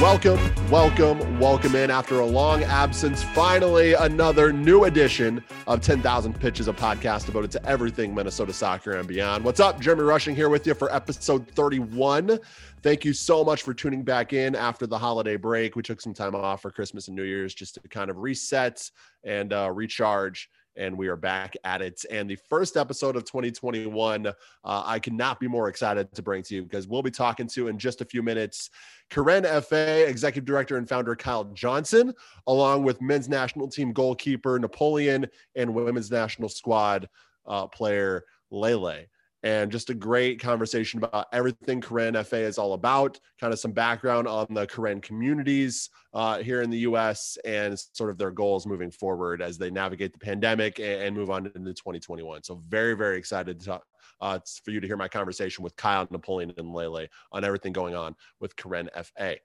Welcome, welcome, welcome in after a long absence. Finally, another new edition of 10,000 Pitches, a podcast devoted to everything Minnesota soccer and beyond. What's up? Jeremy Rushing here with you for episode 31. Thank you so much for tuning back in after the holiday break. We took some time off for Christmas and New Year's just to kind of reset and uh, recharge and we are back at it. And the first episode of 2021, uh, I cannot be more excited to bring to you because we'll be talking to in just a few minutes Karen FA, Executive Director and Founder Kyle Johnson, along with men's national team goalkeeper Napoleon and women's national squad uh, player Lele and just a great conversation about everything Karen FA is all about, kind of some background on the Karen communities uh, here in the US and sort of their goals moving forward as they navigate the pandemic and, move on into 2021. So, very, very excited to uh, for you to hear my conversation with Kyle, Napoleon, and Lele on everything going on with Karen FA.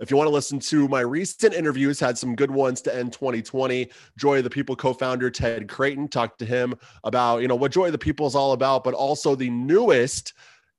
If you want to listen to my recent interviews, had some good ones to end 2020. Joy of the People co-founder Ted Creighton talked to him about, you know, what Joy of the People is all about, but also the newest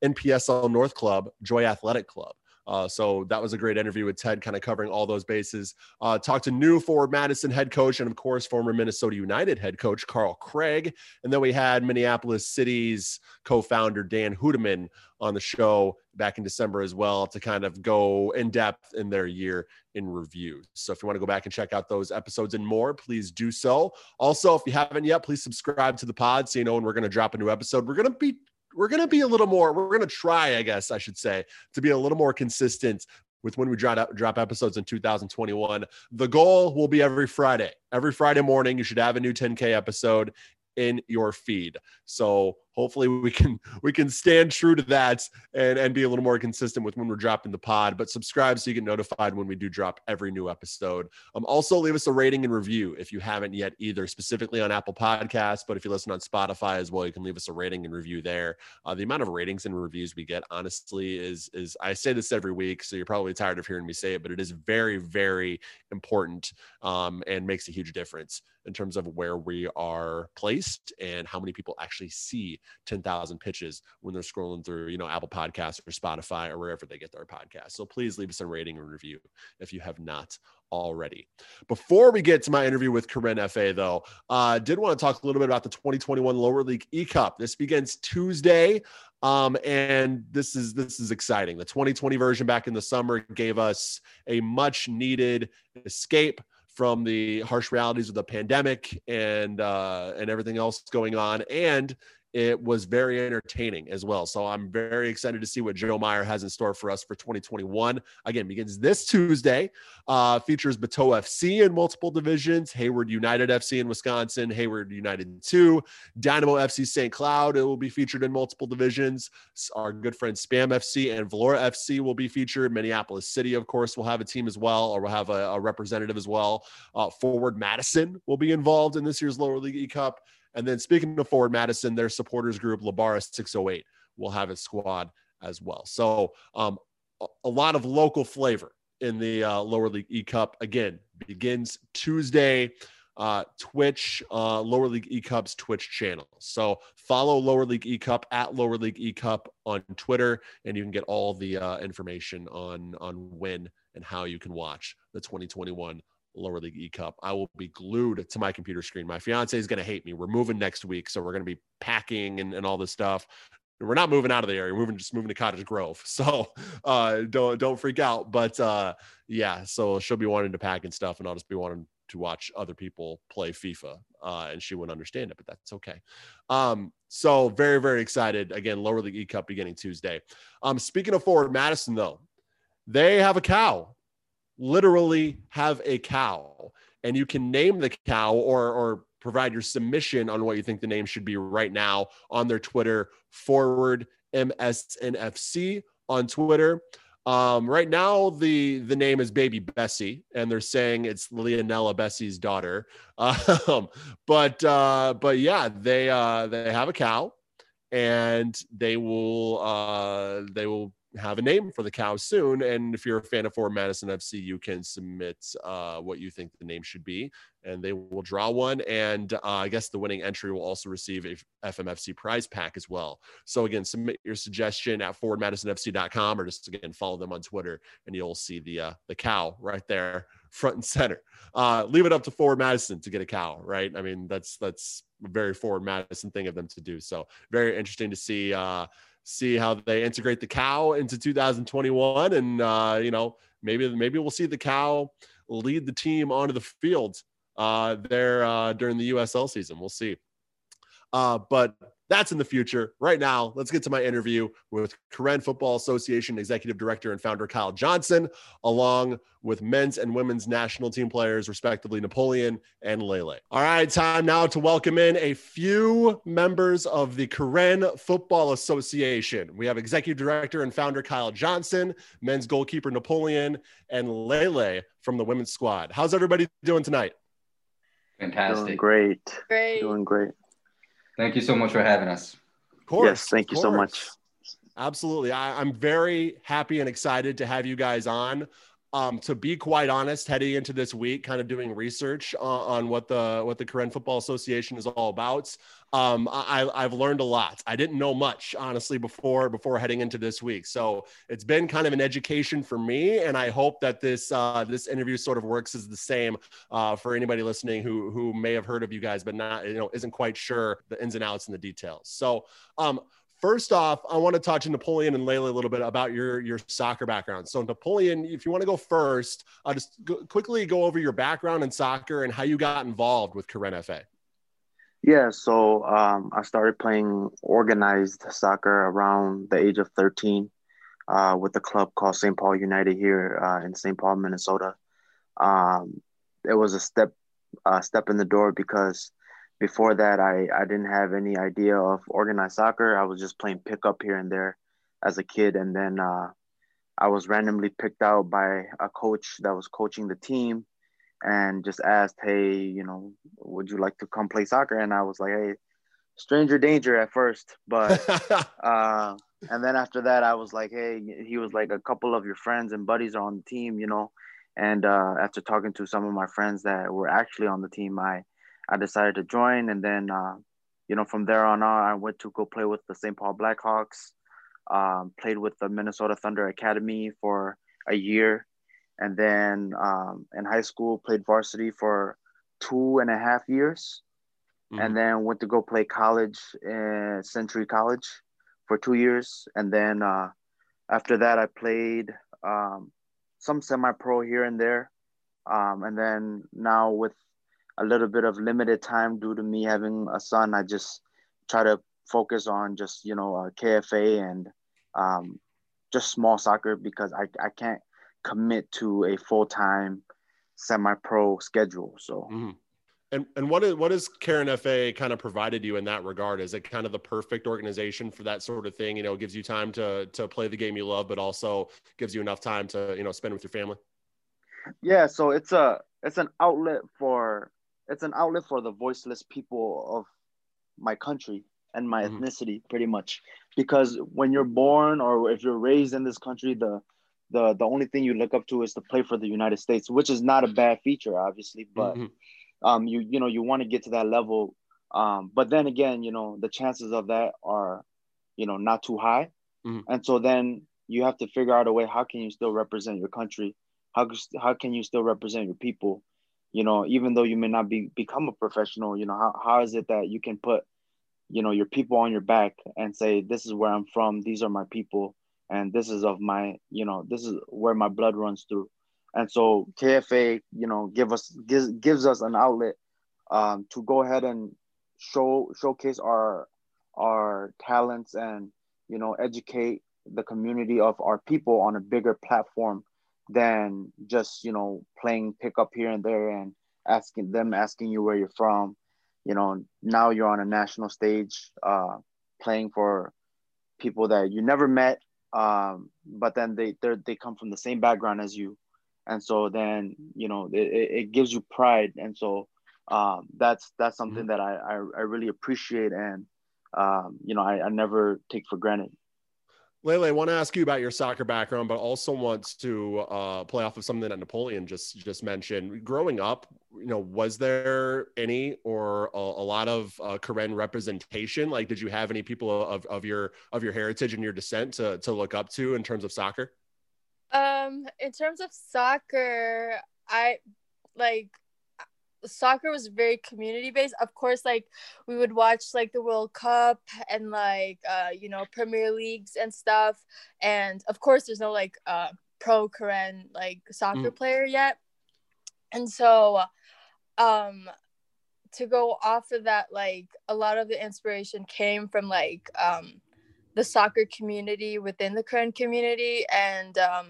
NPSL North Club, Joy Athletic Club. Uh, so that was a great interview with Ted, kind of covering all those bases. Uh, talked to new Forward Madison head coach and, of course, former Minnesota United head coach Carl Craig. And then we had Minneapolis City's co founder Dan Hoedeman on the show back in December as well to kind of go in depth in their year in review. So if you want to go back and check out those episodes and more, please do so. Also, if you haven't yet, please subscribe to the pod so you know when we're going to drop a new episode. We're going to be we're going to be a little more we're going to try i guess i should say to be a little more consistent with when we drop, drop episodes in 2021 the goal will be every friday. Every friday morning you should have a new 10k episode in your feed. So hopefully we can we can stand true to that and and be a little more consistent with when we're dropping the pod but subscribe so you get notified when we do drop every new episode. Um also leave us a rating and review if you haven't yet either specifically on apple podcasts but if you listen on spotify as well you can leave us a rating and review there. Uh, the amount of ratings and reviews we get honestly is is i say this every week so you're probably tired of hearing me say it but it is very very important um, and makes a huge difference in terms of where we are placed and how many people actually see 10,000 pitches when they're scrolling through, you know, Apple Podcasts or Spotify or wherever they get their podcast. So please leave us a rating and review if you have not already. Before we get to my interview with Karen FA, though, I uh, did want to talk a little bit about the 2021 Lower League E Cup. This begins Tuesday. Um, and this is this is exciting. The 2020 version back in the summer gave us a much needed escape from the harsh realities of the pandemic and uh, and everything else going on, and it was very entertaining as well. So I'm very excited to see what Joe Meyer has in store for us for 2021. Again, begins this Tuesday. Uh, features Bateau FC in multiple divisions, Hayward United FC in Wisconsin, Hayward United 2, Dynamo FC St. Cloud. It will be featured in multiple divisions. Our good friend Spam FC and Valora FC will be featured. Minneapolis City, of course, will have a team as well, or will have a, a representative as well. Uh, Forward Madison will be involved in this year's Lower League E Cup. And then speaking of Forward Madison, their supporters group, La Barra 608, will have its squad as well. So um, a lot of local flavor in the uh, lower league E Cup. Again, begins Tuesday. Uh, Twitch, uh, Lower League E Cup's Twitch channel. So follow Lower League E Cup at Lower League E Cup on Twitter, and you can get all the uh, information on on when and how you can watch the 2021 lower league e cup. I will be glued to my computer screen. My fiance is going to hate me. We're moving next week so we're going to be packing and, and all this stuff. We're not moving out of the area. We're moving just moving to cottage grove. So uh don't don't freak out. But uh yeah so she'll be wanting to pack and stuff and i'll just be wanting to watch other people play fifa uh and she wouldn't understand it but that's okay. Um so very very excited. Again lower league e cup beginning tuesday. Um speaking of forward madison though they have a cow literally have a cow and you can name the cow or or provide your submission on what you think the name should be right now on their Twitter forward MSNFC on Twitter. Um, right now, the the name is Baby Bessie, and they're saying it's Leonella Bessie's daughter. Um, but uh, but yeah, they uh, they have a cow, and they will uh, they will have a name for the cow soon. And if you're a fan of Forward Madison FC, you can submit uh, what you think the name should be, and they will draw one. And uh, I guess the winning entry will also receive a FMFC prize pack as well. So again, submit your suggestion at forwardmadisonfc.com or just again follow them on Twitter, and you'll see the uh, the cow right there front and center. Uh, leave it up to Forward Madison to get a cow, right? I mean, that's that's a very Forward Madison thing of them to do. So very interesting to see. See how they integrate the cow into 2021 and uh, you know maybe maybe we'll see the cow lead the team onto the field uh, there uh, during the USL season. We'll see. Uh, but that's in the future. Right now, let's get to my interview with Karen Football Association Executive Director and Founder Kyle Johnson, along with men's and women's national team players, respectively, Napoleon and Lele. All right, time now to welcome in a few members of the Karen Football Association. We have Executive Director and Founder Kyle Johnson, men's goalkeeper Napoleon, and Lele from the women's squad. How's everybody doing tonight? Fantastic. Doing great. Great. Doing great. Thank you so much for having us. Of course. Yes, thank you so much. Absolutely. I, am very happy and excited to have you guys on. Um, to be quite honest, heading into this week, kind of doing research on, what the what the Karen Football Association is all about. Um, I, I've learned a lot. I didn't know much, honestly, before before heading into this week. So it's been kind of an education for me, and I hope that this uh, this interview sort of works as the same uh, for anybody listening who who may have heard of you guys, but not you know isn't quite sure the ins and outs and the details. So. Um, First off, I want to talk to Napoleon and Lele a little bit about your your soccer background. So, Napoleon, if you want to go first, I'll just go, quickly go over your background in soccer and how you got involved with Karen FA. Yeah, so um, I started playing organized soccer around the age of 13 uh, with a club called St. Paul United here uh, in St. Paul, Minnesota. Um, it was a step a step in the door because before that, I, I didn't have any idea of organized soccer. I was just playing pickup here and there as a kid. And then uh, I was randomly picked out by a coach that was coaching the team and just asked, Hey, you know, would you like to come play soccer? And I was like, Hey, stranger danger at first. But, uh, and then after that, I was like, Hey, he was like, a couple of your friends and buddies are on the team, you know. And uh, after talking to some of my friends that were actually on the team, I I decided to join, and then uh, you know from there on on, I went to go play with the St. Paul Blackhawks. Um, played with the Minnesota Thunder Academy for a year, and then um, in high school played varsity for two and a half years, mm-hmm. and then went to go play college in Century College for two years, and then uh, after that I played um, some semi-pro here and there, um, and then now with a little bit of limited time due to me having a son. I just try to focus on just you know uh, KFA and um, just small soccer because I, I can't commit to a full time semi pro schedule. So. Mm-hmm. And, and what is what has Karen FA kind of provided you in that regard? Is it kind of the perfect organization for that sort of thing? You know, gives you time to to play the game you love, but also gives you enough time to you know spend with your family. Yeah, so it's a it's an outlet for it's an outlet for the voiceless people of my country and my mm-hmm. ethnicity pretty much because when you're born or if you're raised in this country the the the only thing you look up to is to play for the United States which is not a bad feature obviously but mm-hmm. um you you know you want to get to that level um but then again you know the chances of that are you know not too high mm-hmm. and so then you have to figure out a way how can you still represent your country how how can you still represent your people you know even though you may not be become a professional you know how, how is it that you can put you know your people on your back and say this is where i'm from. These are my people. And this is of my you know this is where my blood runs through. And so kfa you know give us gives, gives us an outlet um, to go ahead and show showcase our our talents and you know educate the community of our people on a bigger platform than just you know playing pickup here and there and asking them asking you where you're from. You know now you're on a national stage uh, playing for people that you never met um, but then they they come from the same background as you. And so then you know it, it gives you pride. And so um, that's that's something mm-hmm. that I, I, I really appreciate and um, you know I, I never take for granted Lele, I want to ask you about your soccer background, but also wants to uh, play off of something that Napoleon just just mentioned. Growing up, you know, was there any or a, a lot of uh, Karen representation? Like, did you have any people of, of your of your heritage and your descent to to look up to in terms of soccer? Um, in terms of soccer, I like soccer was very community based. Of course, like we would watch like the World Cup and like uh, you know Premier Leagues and stuff. And of course, there's no like uh, pro Karen like soccer mm. player yet. And so, um, to go off of that, like a lot of the inspiration came from like um, the soccer community within the Karen community. And um,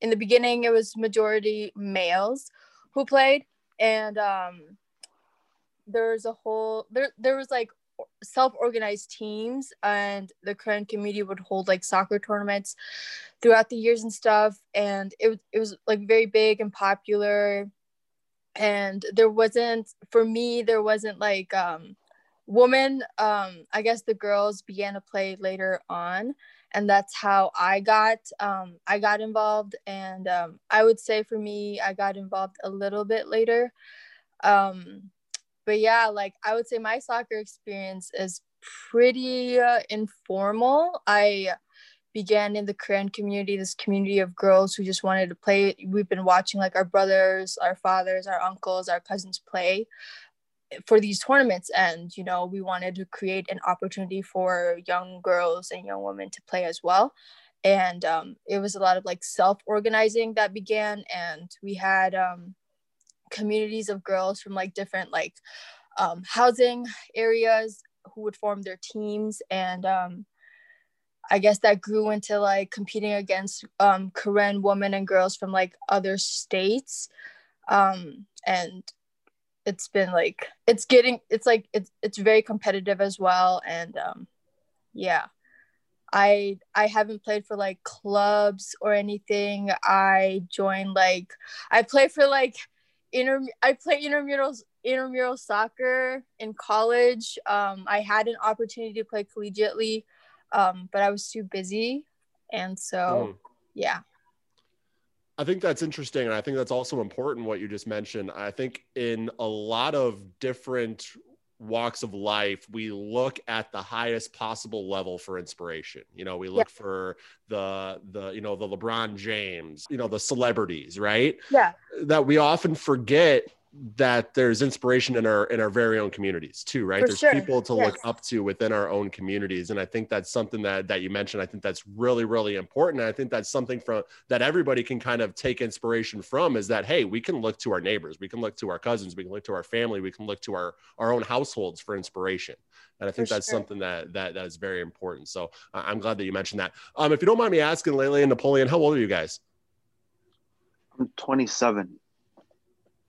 in the beginning, it was majority males who played and um there's a whole there there was like self-organized teams and the Karen community would hold like soccer tournaments throughout the years and stuff. And it, it was like very big and popular. And there wasn't for me there wasn't like um women um i guess the girls began to play later on and that's how i got um i got involved and um i would say for me i got involved a little bit later. Um but yeah like i would say my soccer experience is pretty uh, informal. I began in the Karen community this community of girls who just wanted to play. We've been watching like our brothers our fathers our uncles our cousins play for these tournaments and you know we wanted to create an opportunity for young girls and young women to play as well. And um, it was a lot of like self-organizing that began and we had um, communities of girls from like different like um, housing areas who would form their teams. And um, i guess that grew into like competing against um, Karen women and girls from like other states. Um, and it's been like it's getting it's like it's it's very competitive as well and um yeah. I i haven't played for like clubs or anything. I joined like i play for like inter i play intramural intramural soccer in college. Um i had an opportunity to play collegiately um but i was too busy and so mm. yeah I think that's interesting. And I think that's also important what you just mentioned. I think in a lot of different walks of life, we look at the highest possible level for inspiration. You know, we look yeah. for the the you know the LeBron James, you know, the celebrities, right? Yeah. That we often forget that there's inspiration in our in our very own communities too right For there's sure. people to yes. look up to within our own communities and i think that's something that that you mentioned i think that's really really important and i think that's something from that everybody can kind of take inspiration from is that hey we can look to our neighbors we can look to our cousins we can look to our family we can look to our our own households for inspiration and i think For that's sure. something that that that is very important so i'm glad that you mentioned that um if you don't mind me asking lele and napoleon how old are you guys i'm 27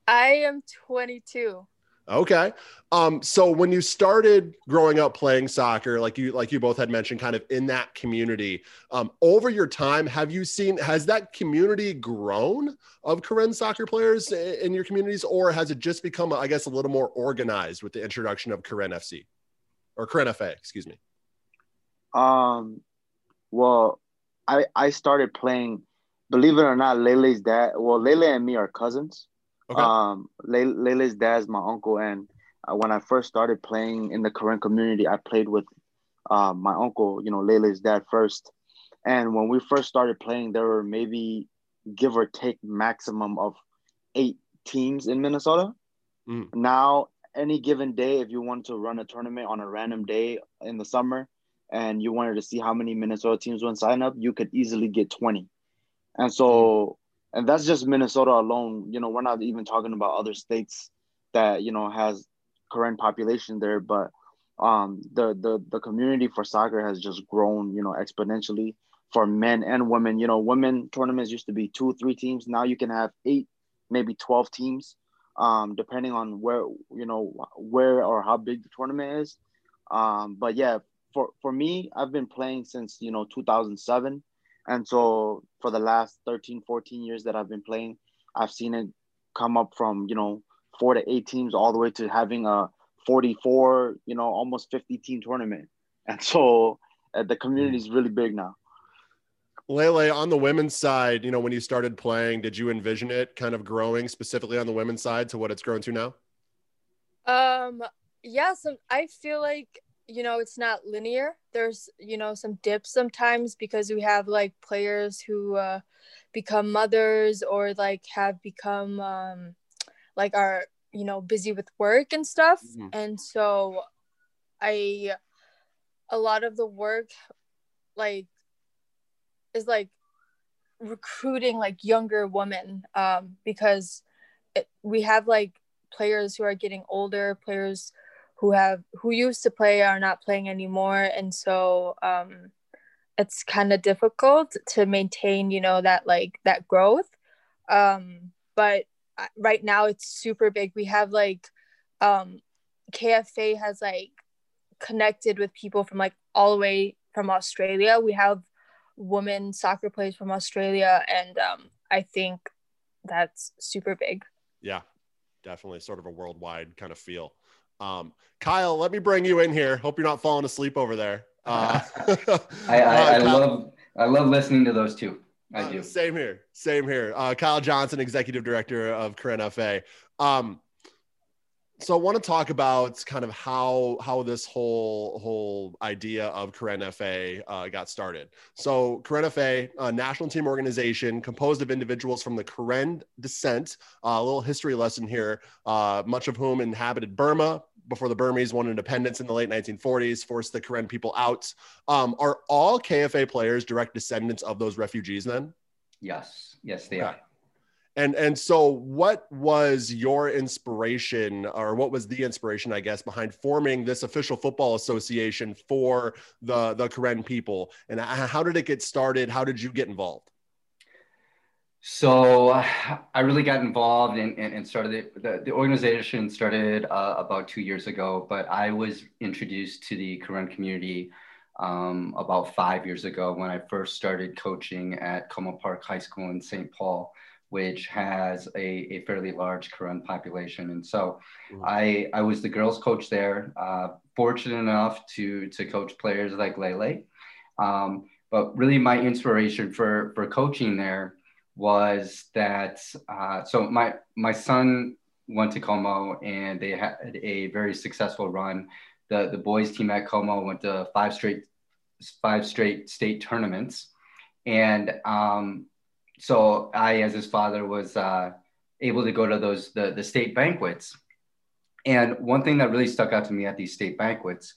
I am 22. Okay. Um, so when you started growing up playing soccer, like you like you both had mentioned, kind of in that community, um, over your time, have you seen has that community grown of Karen soccer players in your communities, or has it just become, I guess, a little more organized with the introduction of Karen FC or Karen FA? Excuse me. Um, well, I I started playing. Believe it or not, Lele's dad. Well, Lele and me are cousins. Okay. Um, Lele's dad's my uncle, and uh, when I first started playing in the Karen community, I played with uh, my uncle, you know, Lele's dad first. And when we first started playing, there were maybe give or take maximum of eight teams in Minnesota. Mm. Now, any given day, if you wanted to run a tournament on a random day in the summer and you wanted to see how many Minnesota teams would sign up, you could easily get 20. And so and that's just Minnesota alone. You know, we're not even talking about other states that you know has Karen population there, but um, the the the community for soccer has just grown, you know, exponentially for men and women. You know, women tournaments used to be two, three teams. Now you can have eight, maybe twelve teams, um, depending on where you know where or how big the tournament is. Um, but yeah, for for me, I've been playing since you know 2007 and so for the last 13, 14 years that I've been playing, I've seen it come up from, you know, four to eight teams all the way to having a 44, you know, almost 50 team tournament. And so uh, the community is really big now. Lele, on the women's side, you know, when you started playing, did you envision it kind of growing specifically on the women's side to what it's grown to now? Um, yeah, so I feel like, you know, it's not linear. There's, you know, some dips sometimes because we have like players who uh, become mothers or like have become um, like are, you know, busy with work and stuff. Mm-hmm. And so I, a lot of the work, like, is like recruiting like younger women um, because it, we have like players who are getting older players who have who used to play are not playing anymore. And so um, it's kind of difficult to maintain you know that like that growth. Um, but right now it's super big. We have like um, kfa has like connected with people from like all the way from australia. We have women soccer players from Australia, and um, I think that's super big. Yeah, definitely, sort of a worldwide kind of feel. Um, Kyle, let me bring you in here. Hope you're not falling asleep over there. Uh, I, I, I uh, love I love listening to those two. I uh, do. Same here. Same here. Uh, Kyle Johnson, executive director of Karen FA. Um, so I want to talk about kind of how how this whole whole idea of Karen FA uh, got started. So Karen FA, a national team organization composed of individuals from the Karen descent. Uh, a little history lesson here. Uh, much of whom inhabited Burma before the Burmese won independence in the late 1940s, forced the Karen people out. Um, are all KFA players direct descendants of those refugees? Then. Yes. Yes, they okay. are and and so what was your inspiration or what was the inspiration i guess behind forming this official football association for the the karen people and how did it get started how did you get involved so i really got involved and, and, started it, the, the organization started uh, about two years ago but i was introduced to the karen community um, about five years ago when i first started coaching at como park high school in st paul which has a, a fairly large Karen population. And so mm-hmm. I, I was the girls coach there, uh, fortunate enough to, to coach players like Lele. Um, but really my inspiration for, for coaching there was that, uh, so my, my son went to Como and they had a very successful run. The, the boys team at Como went to five straight, five straight state tournaments. And um, so I, as his father, was uh, able to go to those the, the state banquets. And one thing that really stuck out to me at these state banquets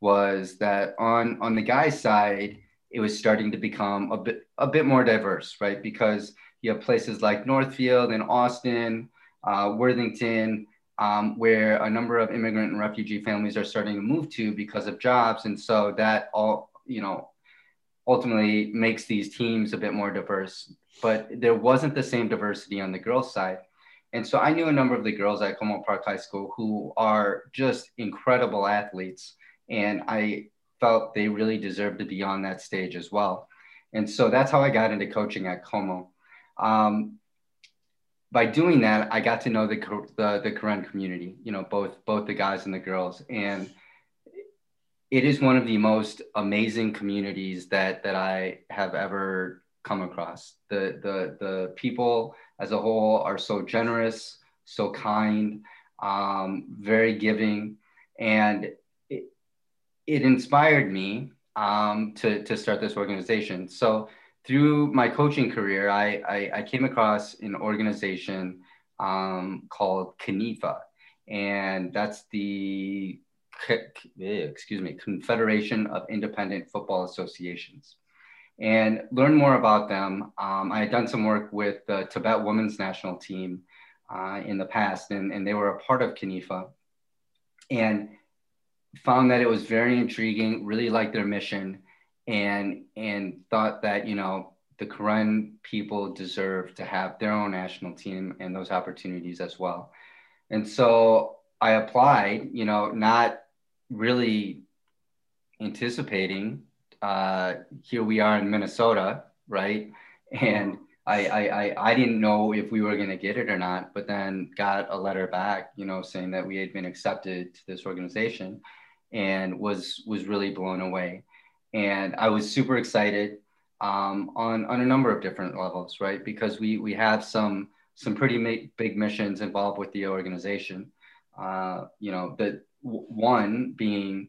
was that on on the guy's side, it was starting to become a bit a bit more diverse, right? Because you have places like Northfield and Austin, uh, Worthington, um, where a number of immigrant and refugee families are starting to move to because of jobs, and so that all you know ultimately makes these teams a bit more diverse but there wasn't the same diversity on the girls' side. And so I knew a number of the girls at Como Park High School who are just incredible athletes. And I felt they really deserved to be on that stage as well. And so that's how I got into coaching at Como. Um, by doing that, I got to know the, the, the Karen community, you know, both, both the guys and the girls. And it is one of the most amazing communities that, that I have ever come across. The, the, the people as a whole are so generous, so kind, um, very giving. And it, inspired me um, to, to start this organization. So through my coaching career, I, I, I came across an organization um, called CONIFA. And that's the excuse me, Confederation of Independent Football Associations and learn more about them. Um, I had done some work with the Tibet women's national team uh, in the past, and, and they were a part of CONIFA, and found that it was very intriguing, really liked their mission, and, and thought that, you know, the Karen people deserve to have their own national team and those opportunities as well. And so I applied, you know, not really anticipating uh, here we are in Minnesota, right? And I, I, I, I didn't know if we were going to get it or not, but then got a letter back, you know, saying that we had been accepted to this organization and was, was really blown away. And I was super excited. um, on on a number of different levels, right? Because we we have some some pretty ma- big missions involved with the organization. Uh, you know, the w- one being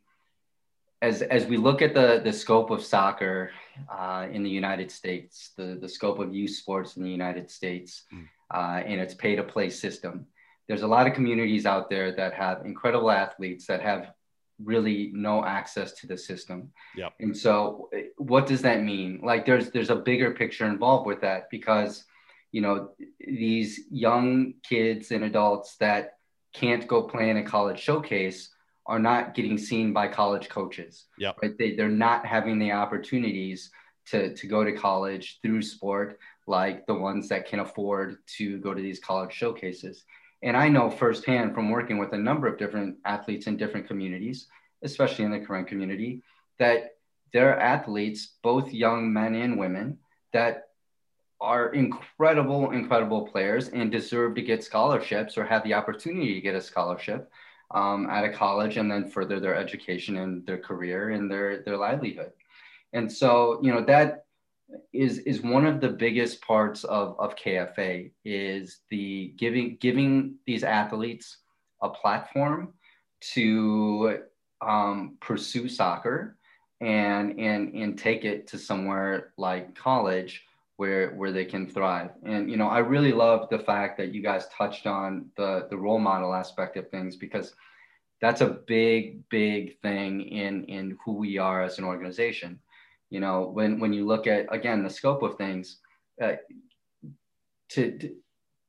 as as we look at the the scope of soccer uh, in the United States, the the scope of youth sports in the United States, mm. uh, and its pay to play system. There's a lot of communities out there that have incredible athletes that have really no access to the system. Yep. And so eh, what does that mean? Like there's there's a bigger picture involved with that because you know these young kids and adults that can't go play in a college showcase are not getting seen by college coaches. Yep. Right? They, they're not having the opportunities to, to go to college through sport like the ones that can afford to go to these college showcases. And I know firsthand from working with a number of different athletes in different communities, especially in the Karen community, that there are athletes, both young men and women, that are incredible, incredible players and deserve to get scholarships or have the opportunity to get a scholarship um, at a college and then further their education and their career and their, their livelihood. And so, you know, that is is one of the biggest parts of, of KFA is the giving giving these athletes a platform to um, pursue soccer and and and take it to somewhere like college where where they can thrive. And you know, I really love the fact that you guys touched on the the role model aspect of things because that's a big big thing in in who we are as an organization you know when when you look at again the scope of things uh, to, to,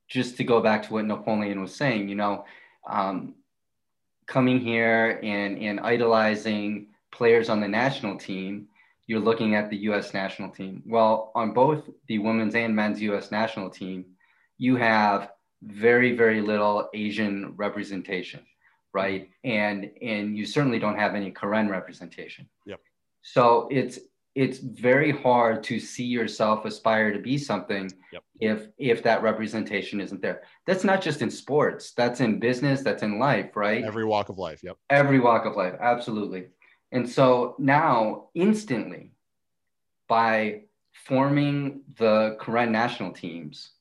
just to go back to what napoleon was saying you know um, coming here and and idolizing players on the national team you're looking at the us national team. Well on both the women's and men's us national team you have very very little asian representation right? And and you certainly don't have any karen representation. Yep. So it's it's very hard to see yourself aspire to be something yep. if if that representation isn't there. That's not just in sports. That's in business. That's in life right? Every walk of life. Yep. Every walk of life. Absolutely. And so now instantly by forming the Karen national teams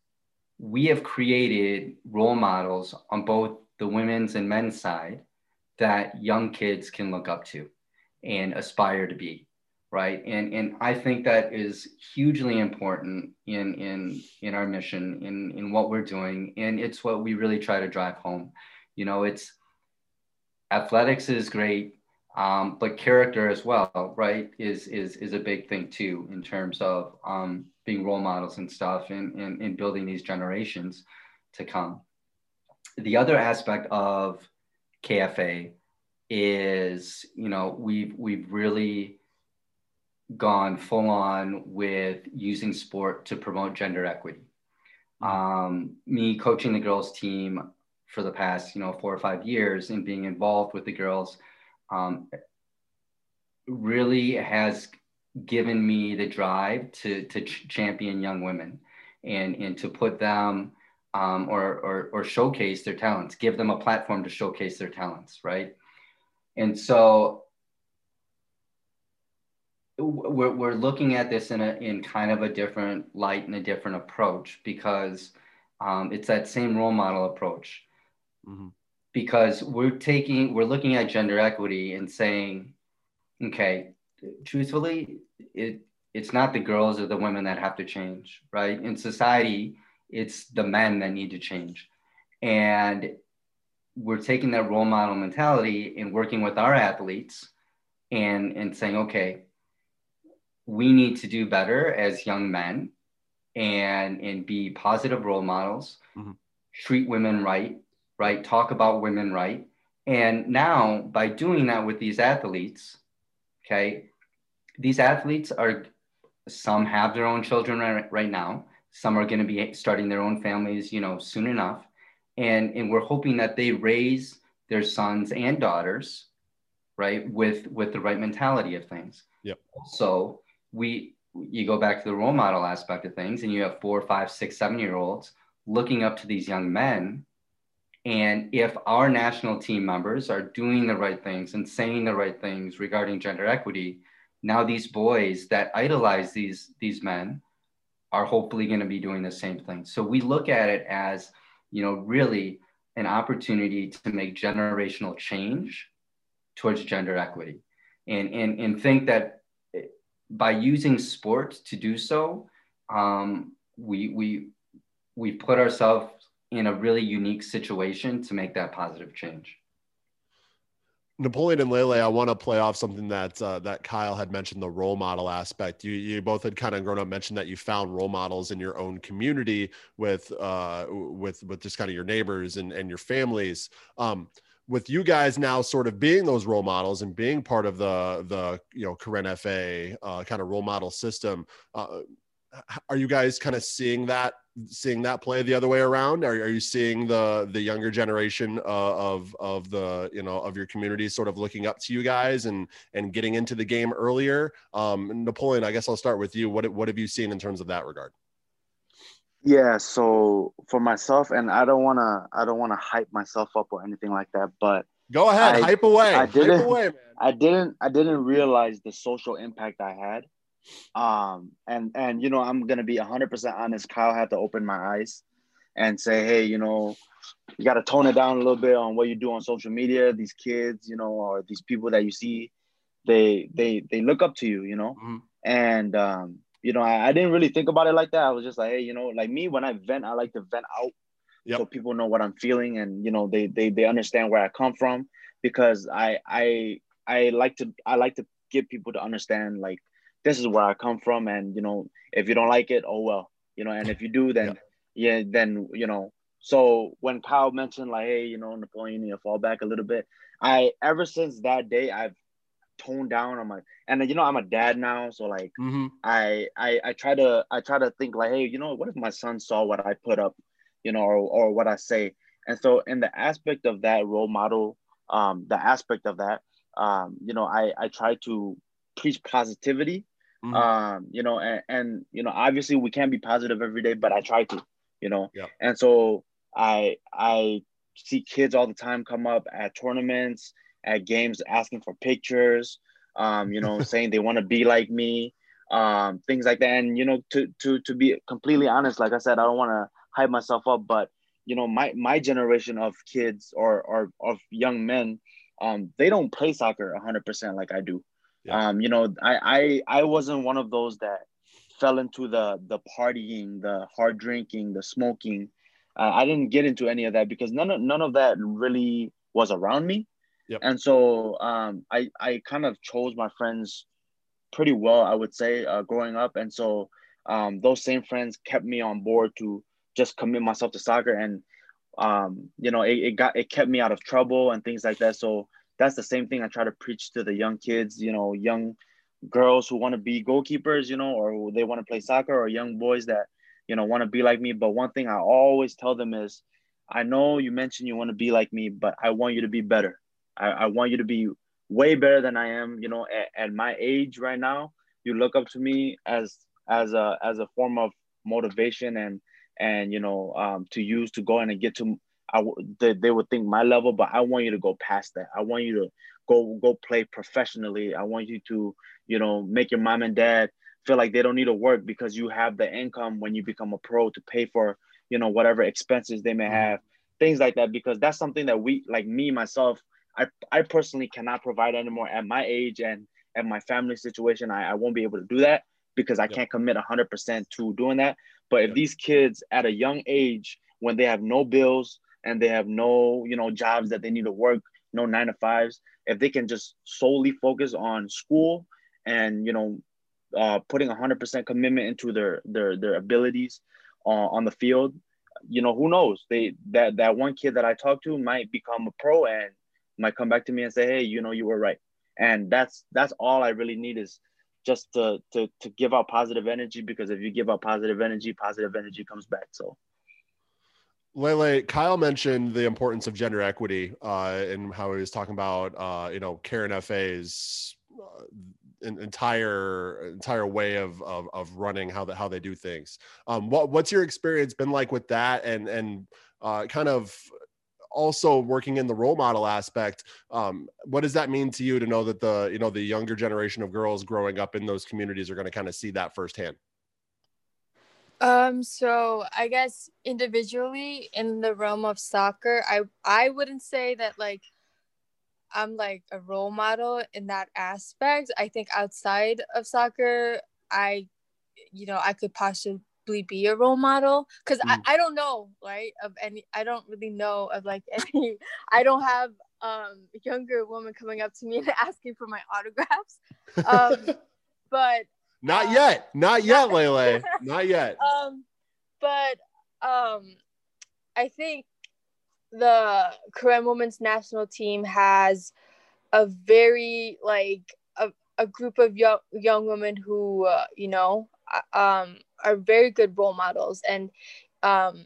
we have created role models on both the women's and men's side that young kids can look up to and aspire to be right? And and i think that is hugely important in in in our mission in in what we're doing. And it's what we really try to drive home. You know it's athletics is great um, but character as well right is is is a big thing too in terms of um, being role models and stuff and, and and building these generations to come. The other aspect of kfa is you know we've we've really gone full on with using sport to promote gender equity. Um, me coaching the girls team for the past, you know, four or five years and being involved with the girls um, really has given me the drive to, to ch- champion young women and, and to put them um, or, or, or showcase their talents, give them a platform to showcase their talents, right? And so we're, we're looking at this in a in kind of a different light and a different approach because um, it's that same role model approach. Mm-hmm. because we're taking we're looking at gender equity and saying okay truthfully it it's not the girls or the women that have to change right? In society it's the men that need to change. And we're taking that role model mentality and working with our athletes and and saying okay we need to do better as young men and and be positive role models mm-hmm. treat women right right? Talk about women right. And now by doing that with these athletes okay these athletes are some have their own children right, right now. Some are going to be starting their own families you know soon enough. And and we're hoping that they raise their sons and daughters right with with the right mentality of things. Yep. So we you go back to the role model aspect of things and you have four five six seven year olds looking up to these young men and if our national team members are doing the right things and saying the right things regarding gender equity now these boys that idolize these these men are hopefully going to be doing the same thing. So we look at it as, you know, really an opportunity to make generational change towards gender equity and, and, and think that by using sport to do so, um, we, we, we put ourselves in a really unique situation to make that positive change. Napoleon and Lele, I want to play off something that uh, that Kyle had mentioned the role model aspect. You you both had kind of grown up mentioned that you found role models in your own community with uh, with with just kind of your neighbors and and your families. Um, with you guys now sort of being those role models and being part of the the you know Karen FA uh, kind of role model system, uh, are you guys kind of seeing that seeing that play the other way around? Are, are you seeing the the younger generation uh, of of the you know of your community sort of looking up to you guys and and getting into the game earlier? Um napoleon i guess i'll start with you. What what have you seen in terms of that regard yeah so for myself and i don't want to i don't want to hype myself up or anything like that but go ahead I, hype away i didn't away, i didn't i didn't realize the social impact i had um, and and you know, I'm gonna be 100% honest. Kyle had to open my eyes and say, hey, you know, you got to tone it down a little bit on what you do on social media. These kids, you know, or these people that you see, they they they look up to you, you know. Mm-hmm. And um, you know, I, I, didn't really think about it like that. I was just like, hey, you know, like me when I vent, I like to vent out yep. so people know what I'm feeling and you know they they they understand where I come from because I I I like to I like to get people to understand like this is where I come from, and you know, if you don't like it, oh well, you know, and if you do, then yeah, yeah then you know. So when Kyle mentioned like, hey, you know, Napoleon, you fall back a little bit. I ever since that day, I've toned down on my and you know I'm a dad now, so like mm-hmm. I, I I try to I try to think like, hey, you know, what if my son saw what I put up, you know, or or what I say, and so in the aspect of that role model, um, the aspect of that, um, you know, I I try to preach positivity Mm-hmm. Um, you know, and, and you know, obviously we can't be positive every day, but I try to, you know. Yeah. And so I I see kids all the time come up at tournaments, at games asking for pictures, um, you know, saying they want to be like me, um, things like that. And you know, to to to be completely honest, like I said, I don't want to hype myself up, but you know, my my generation of kids or or of young men, um, they don't play soccer 100% like I do. Yeah. Um, you know, I, I I wasn't one of those that fell into the the partying, the hard drinking, the smoking. Uh, I didn't get into any of that because none of none of that really was around me. Yep. And so um, I I kind of chose my friends pretty well, I would say, uh, growing up. And so um, those same friends kept me on board to just commit myself to soccer, and um, you know, it, it got it kept me out of trouble and things like that. So that's the same thing I try to preach to the young kids, you know, young girls who want to be goalkeepers, you know, or they want to play soccer, or young boys that, you know, want to be like me. But one thing I always tell them is, I know you mentioned you want to be like me, but I want you to be better. I, I want you to be way better than I am. You know, at, at my age right now, you look up to me as as a as a form of motivation and and you know um, to use to go in and get to I they, they would think my level, but I want you to go past that. I want you to go go play professionally. I want you to, you know, make your mom and dad feel like they don't need to work because you have the income when you become a pro to pay for, you know, whatever expenses they may mm-hmm. have, things like that. Because that's something that we, like me myself, I I personally cannot provide anymore at my age and at my family situation. I, I won't be able to do that because I yep. can't commit 100% to doing that. But if yep. these kids at a young age, when they have no bills, and they have no you know jobs that they need to work no nine to fives if they can just solely focus on school and you know uh, putting 100% commitment into their their their abilities uh, on the field you know who knows they that that one kid that i talked to might become a pro and might come back to me and say hey you know you were right. And that's that's all i really need is just to to to give out positive energy because if you give out positive energy positive energy comes back. So. Lele, Kyle mentioned the importance of gender equity uh, and how he was talking about, uh, you know, Karen FA's uh, entire entire way of, of, of running how the, how they do things. Um, what what's your experience been like with that, and and uh, kind of also working in the role model aspect, um, what does that mean to you to know that the you know the younger generation of girls growing up in those communities are going to kind of see that firsthand? Um, so I guess individually in the realm of soccer, I I wouldn't say that like I'm like a role model in that aspect. I think outside of soccer, I you know, I could possibly be a role model because mm. I, I don't know right of any i don't really know of like any i don't have um younger woman coming up to me and asking for my autographs um but not um, yet not yet lele not yet um but um i think the Karen women's national team has a very like a, a group of young young women who uh, you know um, are very good role models and um,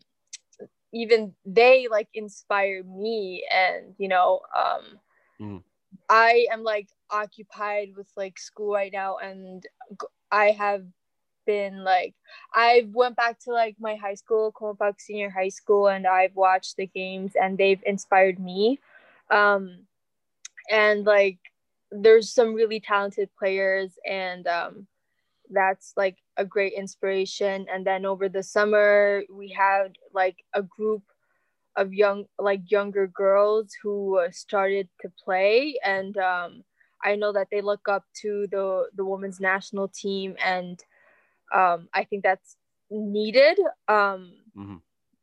even they like inspire me and you know um, mm. i am like occupied with like school right now and i have been like i went back to like my high school Como Park Senior High School and I've watched the games and they've inspired me um and like there's some really talented players and um that's like a great inspiration. And then over the summer we had like a group of young like younger girls who uh, started to play. And um, i know that they look up to the the women's national team. And um, i think that's needed. Um, mm-hmm.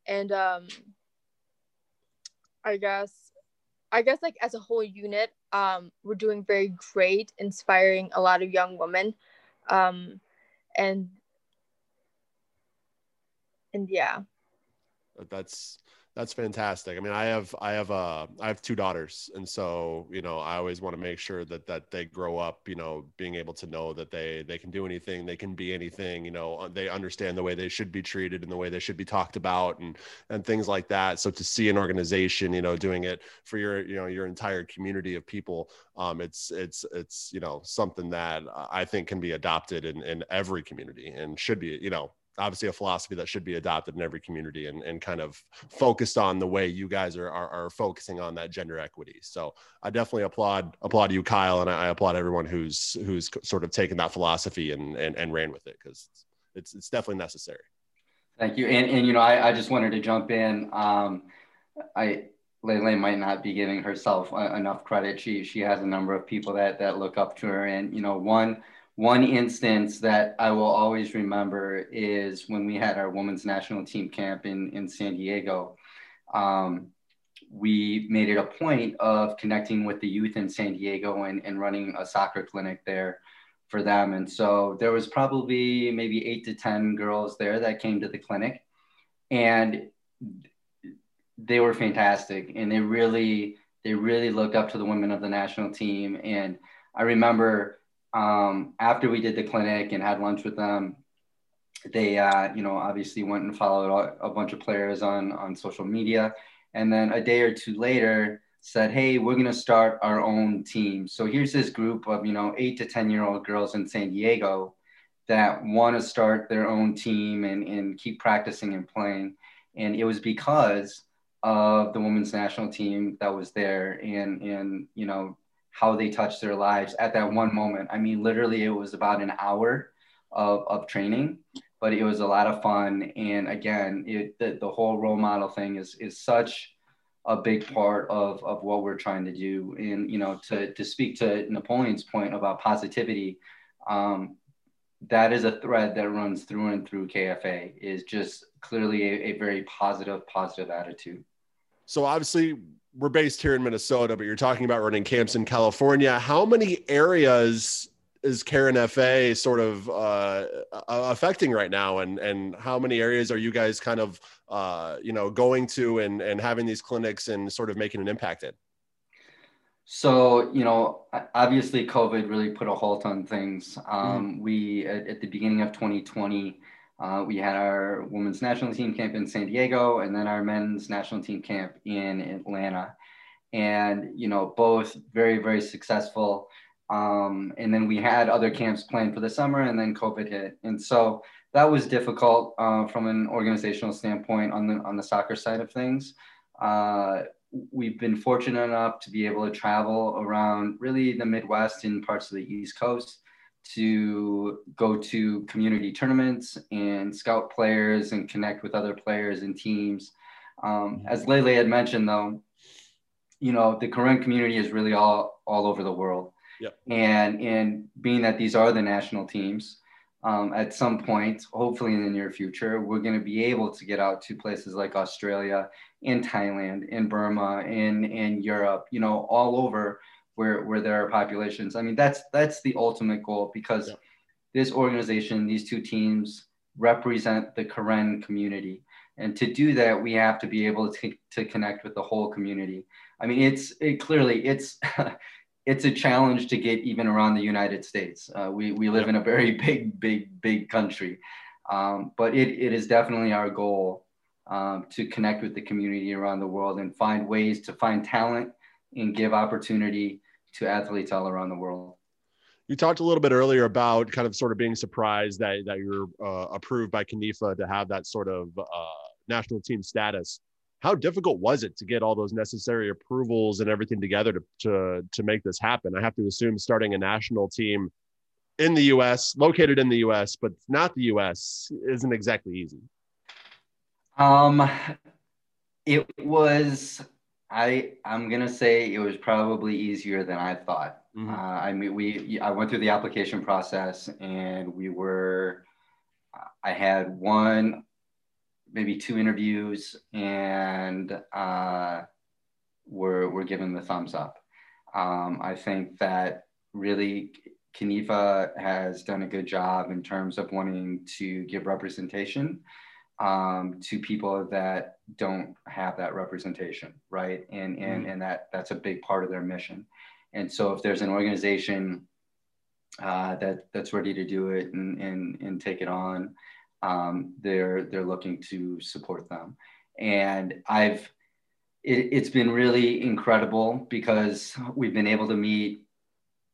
and um, i guess i guess like as a whole unit um, we're doing very great inspiring a lot of young women um, and and yeah. That's that's fantastic. I mean, I have I have uh I have two daughters, and so you know I always want to make sure that that they grow up, you know, being able to know that they they can do anything, they can be anything, you know, they understand the way they should be treated and the way they should be talked about, and and things like that. So to see an organization, you know, doing it for your you know your entire community of people, um, it's it's it's you know something that I think can be adopted in in every community and should be you know obviously a philosophy that should be adopted in every community and, and kind of focused on the way you guys are, are, are focusing on that gender equity. So I definitely applaud applaud you, Kyle, and I applaud everyone who's who's sort of taken that philosophy and and, and ran with it because it's it's definitely necessary. Thank you, and and you know I, I just wanted to jump in. Um, I Lele might not be giving herself enough credit. She she has a number of people that that look up to her, and you know one one instance that I will always remember is when we had our women's national team camp in, in San Diego. Um, we made it a point of connecting with the youth in San Diego and, and running a soccer clinic there for them. And so there was probably maybe eight to 10 girls there that came to the clinic. And they were fantastic. And they really, they really looked up to the women of the national team. And I remember um, after we did the clinic and had lunch with them, they, uh, you know, obviously went and followed a bunch of players on on social media, and then a day or two later said, "Hey, we're gonna start our own team." So here's this group of you know eight to ten year old girls in San Diego that want to start their own team and and keep practicing and playing, and it was because of the women's national team that was there and and you know how they touched their lives at that one moment. I mean, literally, it was about an hour of, of training, but it was a lot of fun. And again, it, the, the whole role model thing is, is such a big part of, of what we're trying to do. And, you know, to, to speak to Napoleon's point about positivity, um, that is a thread that runs through and through KFA is just clearly a, a very positive, positive attitude. So obviously we're based here in Minnesota, but you're talking about running camps in California. How many areas is Karen FA sort of uh, affecting right now, and and how many areas are you guys kind of uh, you know going to and and having these clinics and sort of making an impact in? So you know, obviously, COVID really put a halt on things. Um, mm-hmm. We at, at, the beginning of 2020 uh, we had our women's national team camp in San Diego and then our men's national team camp in Atlanta. And, you know, both very, very successful. Um, and then we had other camps planned for the summer and then COVID hit. And so that was difficult uh, from an organizational standpoint on the, on the soccer side of things. Uh, we've been fortunate enough to be able to travel around really the Midwest and parts of the East Coast to go to community tournaments and scout players and connect with other players and teams. Um, as Lele had mentioned, though, you know the Karen community is really all all over the world. Yep. And and being that these are the national teams, um, at some point, hopefully in the near future, we're going to be able to get out to places like Australia, in Thailand, in Burma, in in Europe, you know, all over where where there are populations. I mean, that's that's the ultimate goal because yeah. this organization, these two teams represent the Karen community. And to do that, we have to be able to, to connect with the whole community. I mean, it's it clearly it's it's a challenge to get even around the United States. Uh, we we live in a very big, big, big country, um, but it, it is definitely our goal um, to connect with the community around the world and find ways to find talent and give opportunity to athletes all around the world. You talked a little bit earlier about kind of sort of being surprised that, that you're uh, approved by CONIFA to have that sort of uh, national team status. How difficult was it to get all those necessary approvals and everything together to, to, to make this happen? I have to assume starting a national team in the US, located in the US, but not the US, isn't exactly easy. Um, it was I I'm gonna say it was probably easier than I thought. Mm-hmm. Uh, I mean, we I went through the application process and we were I had one, maybe two interviews, and uh, we're we're given the thumbs up. Um, I think that really CONIFA has done a good job in terms of wanting to give representation um, to people that don't have that representation, right? And and mm and that that's a big part of their mission. And so if there's an organization uh, that that's ready to do it and and, and take it on, um, they're they're looking to support them. And I've it, it's been really incredible because we've been able to meet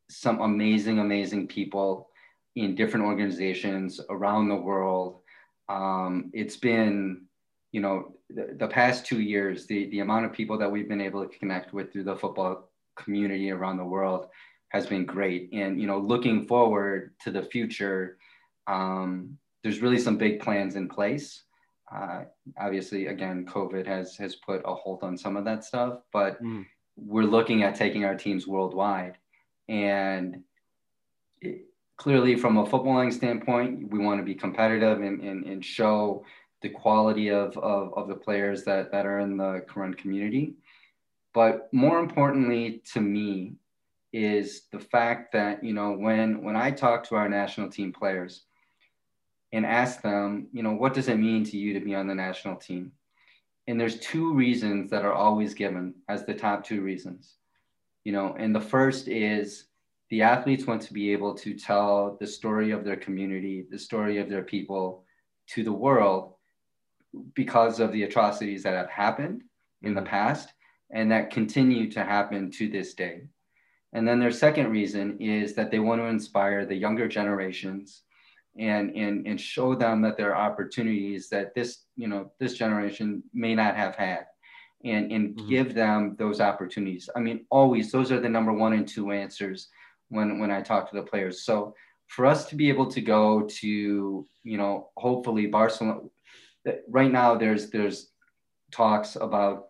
some amazing, amazing people in different organizations around the world um, it's been, you know, the, the, past two years, the, the amount of people that we've been able to connect with through the football community around the world has been great. And, you know, looking forward to the future, um, there's really some big plans in place. Uh, obviously, again, COVID has has put a hold on some of that stuff, but mm. we're looking at taking our teams worldwide, and it, clearly from a footballing standpoint, we want to be competitive and, and, and show the quality of, of, of the players that, that are in the Karen community. But more importantly to me is the fact that, you know, when, when I talk to our national team players and ask them, you know, what does it mean to you to be on the national team? And there's two reasons that are always given as the top two reasons, you know, and the first is the athletes want to be able to tell the story of their community, the story of their people to the world because of the atrocities that have happened in the mm-hmm. past and that continue to happen to this day. And then their second reason is that they want to inspire the younger generations and, and, and show them that there are opportunities that this, you know, this generation may not have had and, and mm-hmm. give them those opportunities. I mean, always those are the number one and two answers when when I talk to the players. So for us to be able to go to you know hopefully Barcelona right now there's there's talks about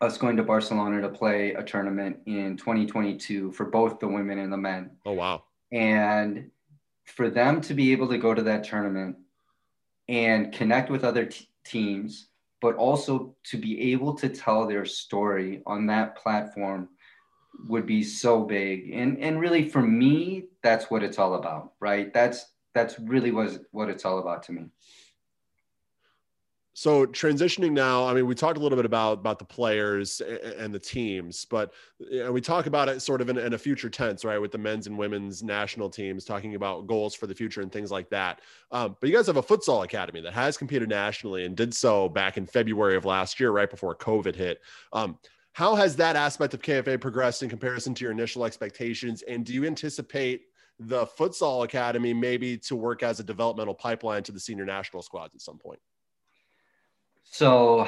us going to Barcelona to play a tournament in 2022 for both the women and the men. Oh wow. And for them to be able to go to that tournament and connect with other t- teams but also to be able to tell their story on that platform would be so big. And and really for me that's what it's all about right? That's that's really was what it's all about to me. So transitioning now i mean we talked a little bit about about the players and the teams but and we talk about it sort of in, in, a future tense right with the men's and women's national teams talking about goals for the future and things like that. Um, but you guys have a futsal academy that has competed nationally and did so back in february of last year right before covid hit. Um, how has that aspect of KFA progressed in comparison to your initial expectations? And do you anticipate the futsal academy maybe to work as a developmental pipeline to the senior national squads at some point? So,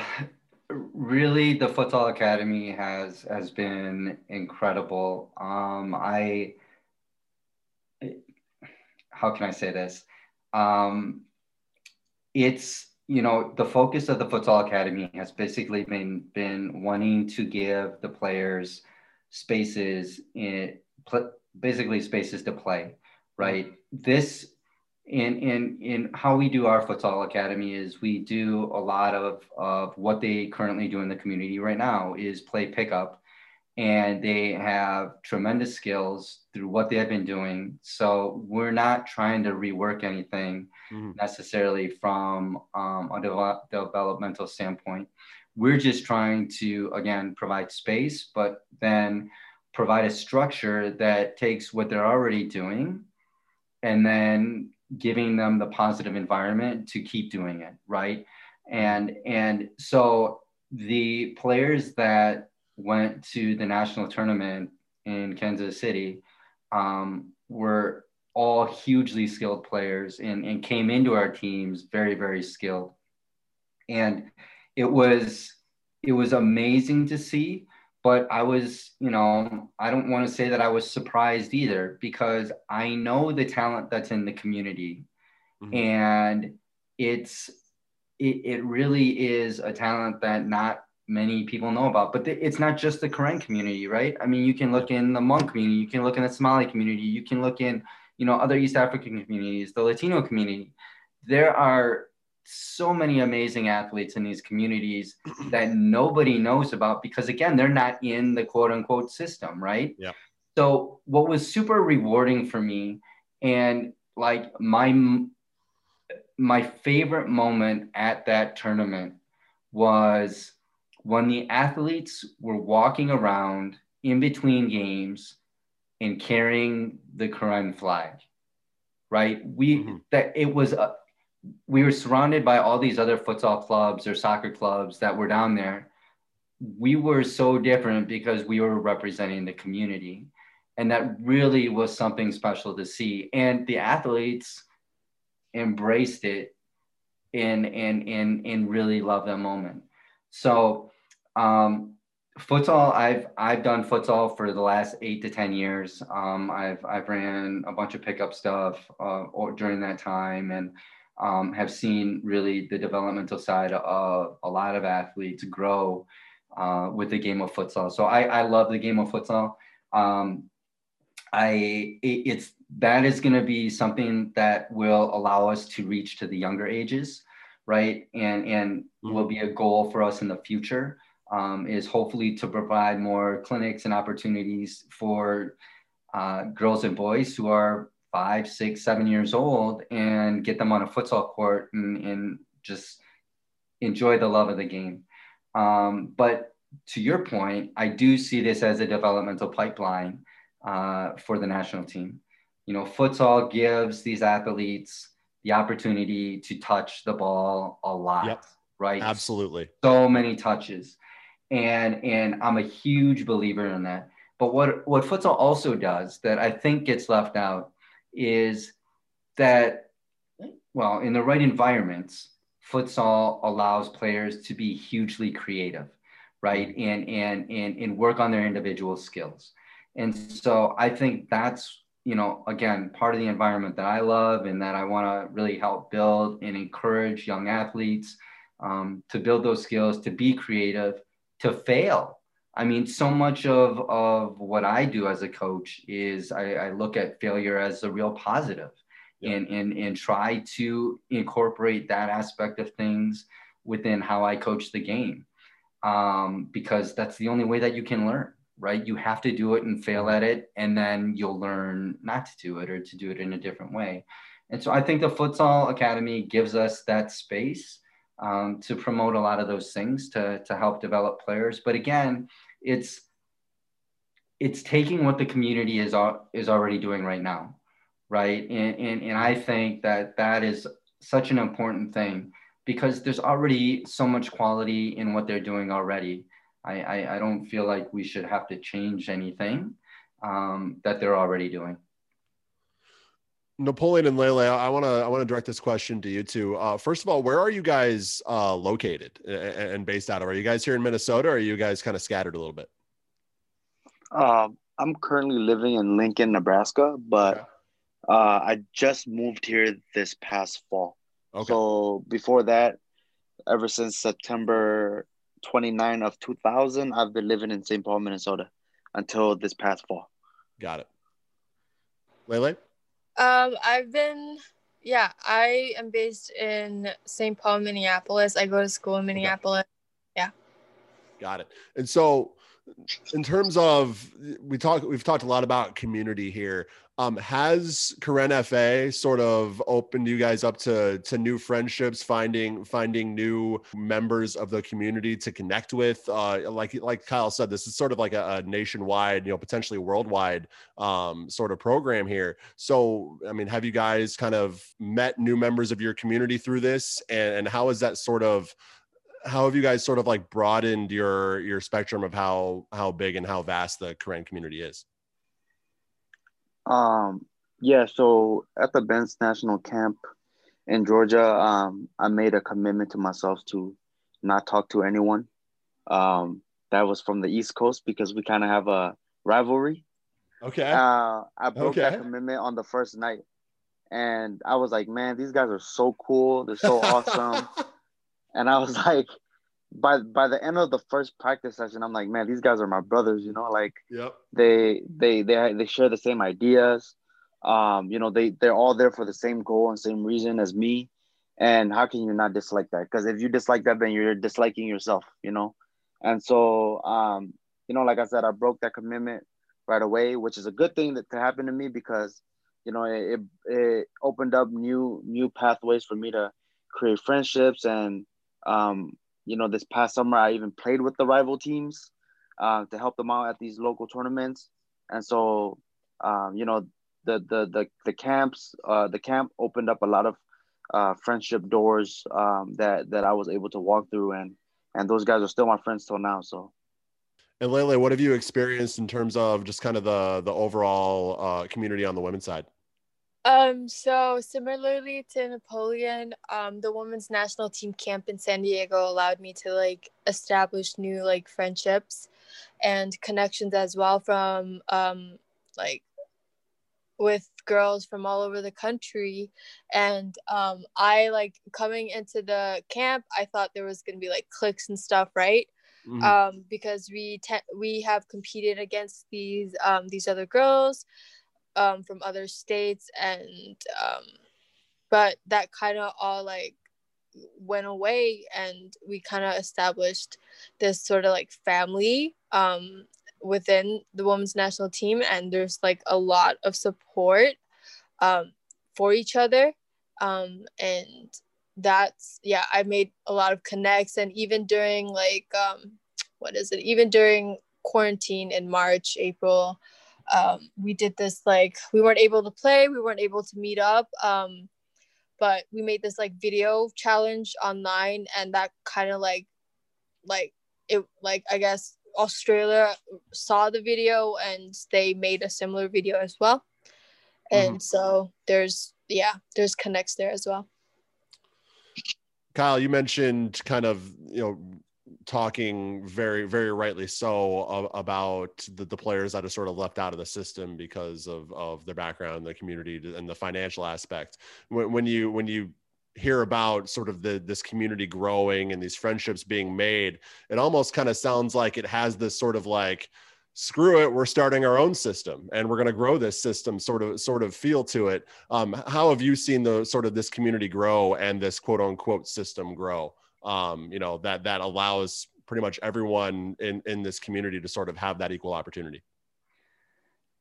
really the futsal academy has has been incredible um i how can i say this um it's you know the focus of the futsal academy has basically been been wanting to give the players spaces in basically spaces to play right? This in in in how we do our futsal academy is we do a lot of of what they currently do in the community right now is play pickup and they have tremendous skills through what they have been doing. So we're not trying to rework anything mm-hmm. necessarily from um, a de- developmental standpoint. We're just trying to again provide space but then provide a structure that takes what they're already doing and then giving them the positive environment to keep doing it right? And and so the players that went to the national tournament in kansas city um, were all hugely skilled players and, and came into our teams very very skilled and it was it was amazing to see but I was, you know, I don't want to say that I was surprised either because I know the talent that's in the community. Mm-hmm. And it's, it, it really is a talent that not many people know about. But it's not just the Karen community, right? I mean, you can look in the Hmong community, you can look in the Somali community, you can look in, you know, other East African communities, the Latino community. There are so many amazing athletes in these communities that nobody knows about because again they're not in the quote unquote system right yeah so what was super rewarding for me and like my my favorite moment at that tournament was when the athletes were walking around in between games and carrying the Karen flag right we mm-hmm. that it was a, we were surrounded by all these other futsal clubs or soccer clubs that were down there. We were so different because we were representing the community. And that really was something special to see. And the athletes embraced it and and and and really loved that moment. So um futsal i've i've done futsal for the last eight to ten years um, i've i've ran a bunch of pickup stuff uh, or, during that time and um, have seen really the developmental side of a lot of athletes grow uh, with the game of futsal. So I, I love the game of futsal. Um, I it, it's that is going to be something that will allow us to reach to the younger ages, right? And and mm-hmm. will be a goal for us in the future. Um, is hopefully to provide more clinics and opportunities for uh, girls and boys who are five, six, seven years old and get them on a futsal court and, and just enjoy the love of the game. Um, but to your point, I do see this as a developmental pipeline uh, for the national team. You know, futsal gives these athletes the opportunity to touch the ball a lot, yep. right? Absolutely. So many touches. And and I'm a huge believer in that. But what what futsal also does that I think gets left out is that, well, in the right environments, futsal allows players to be hugely creative, right? And, and, and, and work on their individual skills. And so I think that's, you know, again, part of the environment that I love and that I want to really help build and encourage young athletes um, to build those skills, to be creative, to fail, I mean, so much of, of what I do as a coach is I, I look at failure as a real positive yeah. and, and, and try to incorporate that aspect of things within how I coach the game. Um, because that's the only way that you can learn, right? You have to do it and fail at it, and then you'll learn not to do it or to do it in a different way. And so I think the Futsal Academy gives us that space um, to promote a lot of those things to, to help develop players. But again, it's it's taking what the community is is already doing right now, right? And, and, and I think that that is such an important thing because there's already so much quality in what they're doing already. I, I, I don't feel like we should have to change anything um, that they're already doing. Napoleon and Lele, I want to I want to direct this question to you two. Uh, first of all, where are you guys uh, located and based out of? Are you guys here in Minnesota, or are you guys kind of scattered a little bit? Uh, I'm currently living in Lincoln, Nebraska, but okay. uh, I just moved here this past fall. Okay. So before that, ever since September 29 of 2000, I've been living in St. Paul, Minnesota until this past fall. Got it. Lele? Um, I've been, yeah, I am based in St. Paul, Minneapolis. I go to school in Minneapolis. Okay. Yeah. Got it. And so, in terms of we talk, we've talked a lot about community here. Um, has Karen FA sort of opened you guys up to to new friendships, finding finding new members of the community to connect with? Uh, like like Kyle said, this is sort of like a, a nationwide, you know, potentially worldwide um, sort of program here. So, I mean, have you guys kind of met new members of your community through this, and, and how is that sort of how have you guys sort of like broadened your your spectrum of how how big and how vast the Karen community is? Um, yeah, so at the Benz National Camp in Georgia, um, I made a commitment to myself to not talk to anyone. Um, that was from the East Coast because we kind of have a rivalry. Okay. Uh, I broke okay. that commitment on the first night. And I was like, man, these guys are so cool. They're so awesome. and I was like, by by the end of the first practice session, I'm like, man, these guys are my brothers, you know, like yep. they they they they share the same ideas. Um, you know, they they're all there for the same goal and same reason as me. And how can you not dislike that? Because if you dislike that, then you're disliking yourself, you know. And so, um, you know, like I said, I broke that commitment right away, which is a good thing that to happen to me because, you know, it, it opened up new new pathways for me to create friendships and um, you know, this past summer, I even played with the rival teams uh, to help them out at these local tournaments. And so, um, you know, the the the, the camps, uh, the camp opened up a lot of uh, friendship doors um, that that I was able to walk through, and and those guys are still my friends till now. So. And Lele, what have you experienced in terms of just kind of the the overall uh, community on the women's side? Um, so similarly to Napoleon, um, the women's national team camp in San Diego allowed me to like establish new like friendships and connections as well from um like with girls from all over the country. And um i like coming into the camp i thought there was going to be like cliques and stuff right? Mm-hmm. um because we te- we have competed against these um these other girls um, from other states and um, but that kind of all like went away and we kind of established this sort of like family um, within the women's national team and there's like a lot of support um, for each other um, and that's yeah i made a lot of connects and even during like um, what is it? Even during quarantine in march april um, we did this like we weren't able to play we weren't able to meet up um, but we made this like video challenge online and that kind of like like it like i guess australia saw the video and they made a similar video as well and mm-hmm. so there's yeah there's connects there as well kyle you mentioned kind of you know talking very very rightly so about the, the players that are sort of left out of the system because of of their background the community and the financial aspect. When, when you when you hear about sort of the this community growing and these friendships being made it almost kind of sounds like it has this sort of like screw it we're starting our own system and we're going to grow this system sort of sort of feel to it. Um, how have you seen the sort of this community grow and this quote unquote system grow um, you know that that allows pretty much everyone in in this community to sort of have that equal opportunity.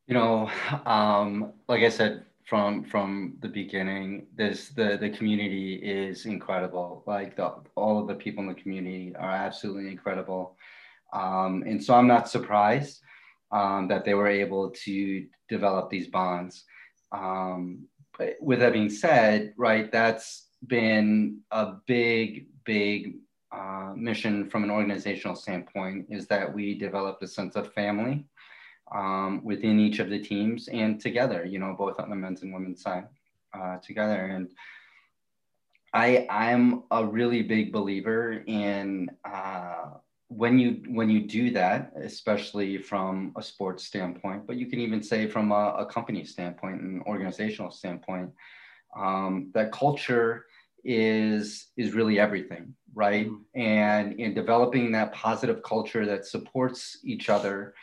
You know um, like i said from from the beginning this the the community is incredible. Like the, all of the people in the community are absolutely incredible. Um, and so i'm not surprised um, that they were able to develop these bonds. Um, but with that being said right that's been a big big uh, mission from an organizational standpoint is that we develop a sense of family um, within each of the teams and together, you know, both on the men's and women's side. uh, together. And I I'm a really big believer in uh, when you when you do that, especially from a sports standpoint, but you can even say from a, a company standpoint and organizational standpoint, um, that culture is is really everything, right? Mm-hmm. And in developing that positive culture that supports each other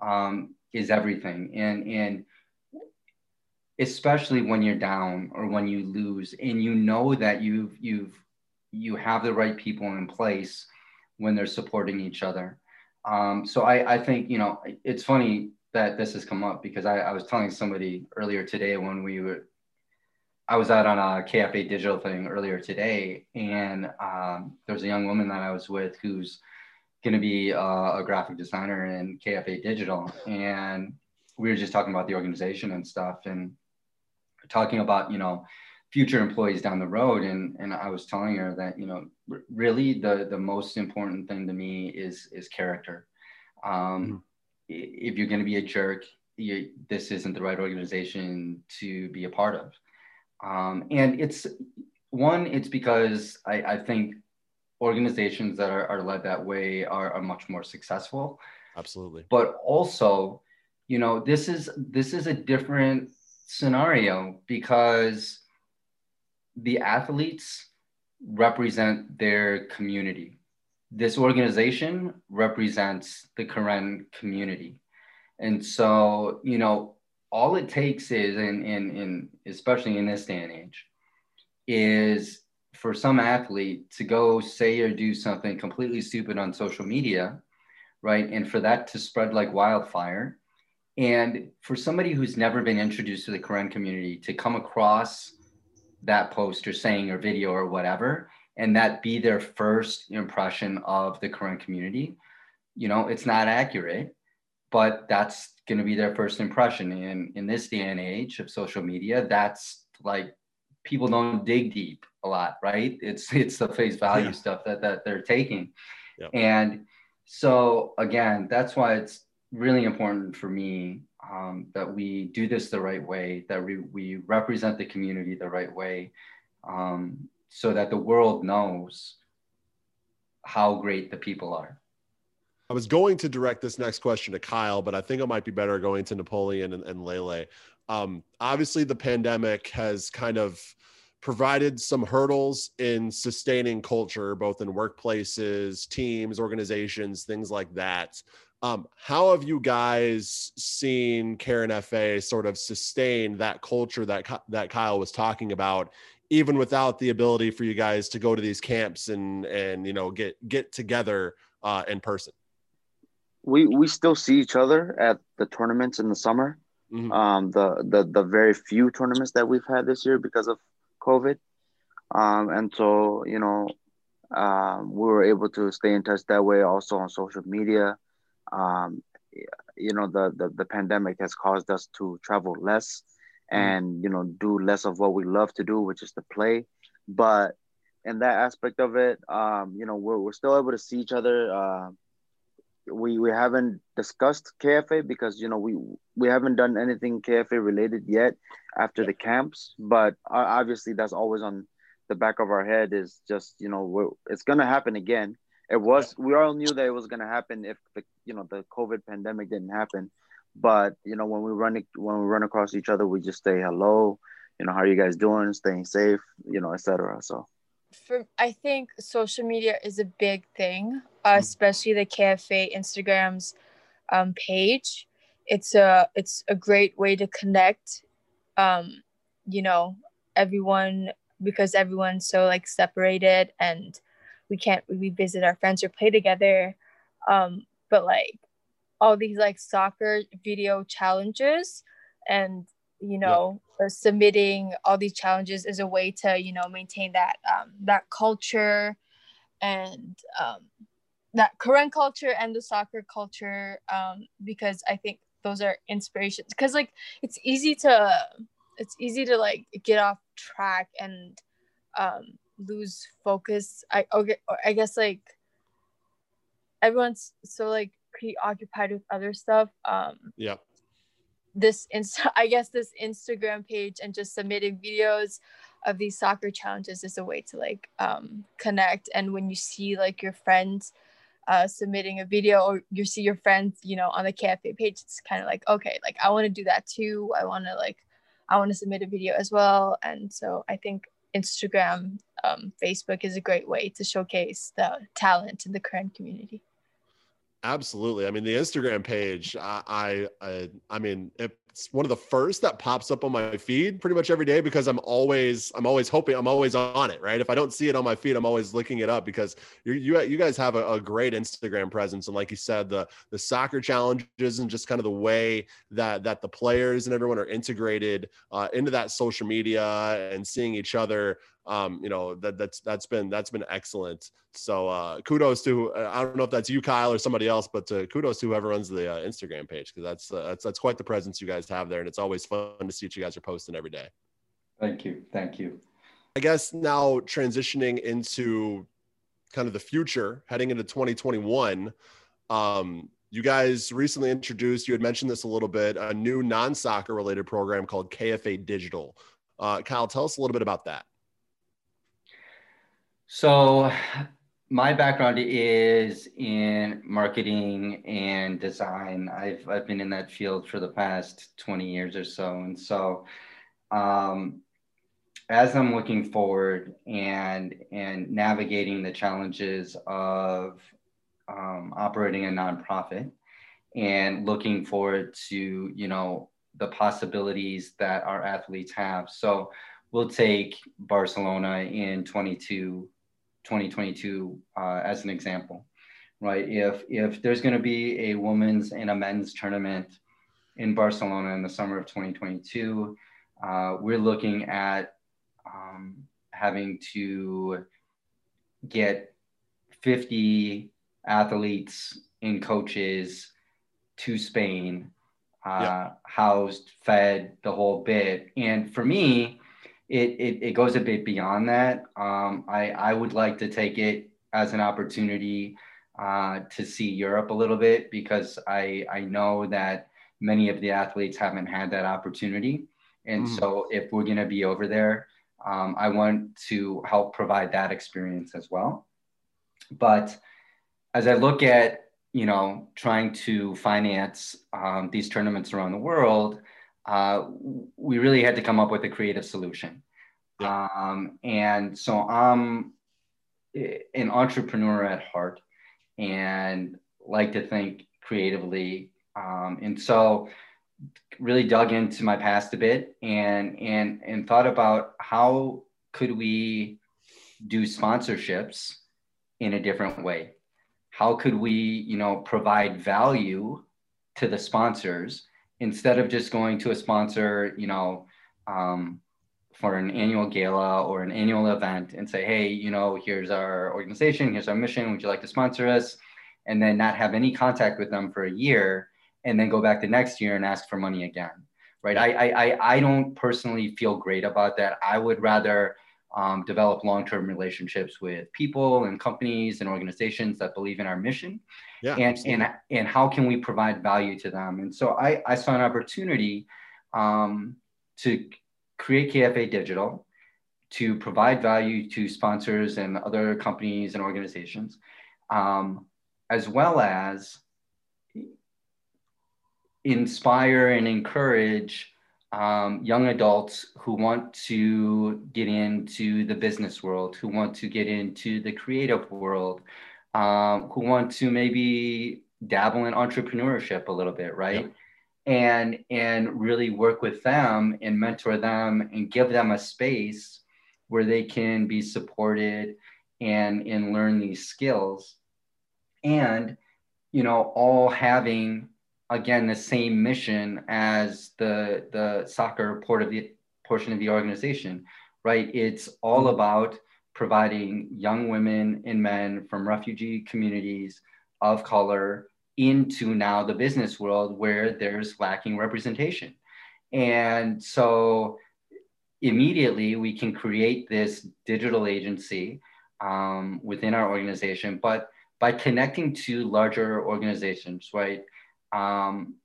um, is everything. And and especially when you're down or when you lose and you know that you've you've you have the right people in place when they're supporting each other um, so I, I think you know it's funny that this has come up because I, I was telling somebody earlier today when we were I was out on a KFA digital thing earlier today, and um, there was a young woman that I was with who's going to be a, a, graphic designer in KFA digital, and we were just talking about the organization and stuff, and talking about you know future employees down the road and and I was telling her that you know r- really the the most important thing to me is is character um, mm-hmm. if you're going to be a jerk you, this isn't the right organization to be a part of um, and it's one it's because I, I think organizations that are, are led that way are, are much more successful absolutely but also you know this is this is a different scenario because the athletes represent their community. This organization represents the Karen community. And so, you know, all it takes is, in, in, in especially in this day and age, is for some athlete to go say or do something completely stupid on social media, right? And for that to spread like wildfire and for somebody who's never been introduced to the Karen community to come across that post or saying or video or whatever, and that be their first impression of the Karen community, you know, it's not accurate, but that's going to be their first impression. And in this day and age of social media, that's like people don't dig deep a lot, right? It's it's the face value yeah. stuff that that they're taking, and so again, that's why it's really important for me um, that we do this the right way, that we, we represent the community the right way, um, so that the world knows how great the people are. I was going to direct this next question to Kyle, but I think it might be better going to Napoleon and, and Lele. Um, obviously, the pandemic has kind of provided some hurdles in sustaining culture, both in workplaces, teams, organizations, things like that. Um, how have you guys seen Karen FA sort of sustain that culture that that Kyle was talking about, even without the ability for you guys to go to these camps and and you know get get together uh, in person? We we still see each other at the tournaments in the summer. Mm-hmm. Um, the the the very few tournaments that we've had this year because of COVID, um, and so you know um, we were able to stay in touch that way also on social media um, you know the, the the pandemic has caused us to travel less mm. and you know do less of what we love to do which is to play but in that aspect of it um, you know we're, we're still able to see each other uh, we we haven't discussed kfa because you know we we haven't done anything kfa related yet after the camps but obviously that's always on the back of our head is just you know it's gonna happen again. It was we all knew that it was going to happen if the you know the covid pandemic didn't happen but you know when we run when we run across each other we just say hello you know how are you guys doing staying safe you know etc so. For i think social media is a big thing uh, especially the kfa instagram's um, page it's a it's a great way to connect um you know everyone because everyone's so like separated and we can't we visit our friends or play together um but like all these like soccer video challenges and you know yeah. submitting all these challenges is a way to you know maintain that um that culture and um that Karen culture and the soccer culture um because I think those are inspirations because like it's easy to it's easy to like get off track and um lose focus. I okay, I guess like everyone's so like preoccupied with other stuff. Um, yeah. this insta i guess this instagram page and just submitting videos of these soccer challenges is a way to like um, connect and when you see like your friends uh, submitting a video or you see your friends you know on the KFA page it's kind of like okay like i want to do that too. I want to like i want to submit a video as well. And so i think instagram um, facebook is a great way to showcase the talent in the Karen community Absolutely. I mean, the Instagram page, I, I, I mean, it's one of the first that pops up on my feed pretty much every day because I'm always, I'm always hoping, I'm always on it, right? If I don't see it on my feed, I'm always looking it up because you, you, you guys have a, a great Instagram presence, and like you said, the the soccer challenges and just kind of the way that that the players and everyone are integrated uh, into that social media and seeing each other um, you know that that's that's been that's been excellent. So uh, kudos to uh, I don't know if that's you, Kyle, or somebody else, but uh, kudos to whoever runs the uh, Instagram page because that's uh, that's that's quite the presence you guys have there, and it's always fun to see what you guys are posting every day. Thank you, thank you. I guess now transitioning into kind of the future, heading into 2021. Um, you guys recently introduced, you had mentioned this a little bit, a new non soccer related program called KFA Digital. Uh, Kyle, tell us a little bit about that. So, my background is in marketing and design. I've I've been in that field for the past 20 years or so, and so um, as I'm looking forward and and navigating the challenges of um, operating a nonprofit and looking forward to you know the possibilities that our athletes have. So we'll take Barcelona in 22 2022 uh, as an example, right? If if there's going to be a women's and a men's tournament in Barcelona in the summer of 2022, uh, we're looking at um, having to get 50 athletes and coaches to Spain, uh, yeah. housed, fed, the whole bit. And for me, it, it, it goes a bit beyond that. Um, I, I would like to take it as an opportunity uh, to see Europe a little bit because I, I know that many of the athletes haven't had that opportunity. And mm. so if we're going to be over there, um, I want to help provide that experience as well. But as I look at, you know, trying to finance um, these tournaments around the world, uh, we really had to come up with a creative solution. Yeah. Um, and so I'm an entrepreneur at heart and like to think creatively. Um, and so really dug into my past a bit and and and thought about how could we do sponsorships in a different way how could we you know provide value to the sponsors instead of just going to a sponsor, you know, um, for an annual gala or an annual event and say, hey, you know, here's our organization, here's our mission, would you like to sponsor us? And then not have any contact with them for a year and then go back the next year and ask for money again. Right. I, I, I don't personally feel great about that. I would rather um, develop long-term relationships with people and companies and organizations that believe in our mission. Yeah, and and and how can we provide value to them? And so i i saw an opportunity um, to create kfa digital to provide value to sponsors and other companies and organizations um, as well as inspire and encourage um, young adults who want to get into the business world, who want to get into the creative world, um, who want to maybe dabble in entrepreneurship a little bit, right? And and really work with them and mentor them and give them a space where they can be supported and and learn these skills, and you know all having again the same mission as the the soccer port of the portion of the organization, right? It's all about providing young women and men from refugee communities of color into now the business world where there's lacking representation. And so immediately we can create this digital agency um, within our organization, but by connecting to larger organizations, right? Um,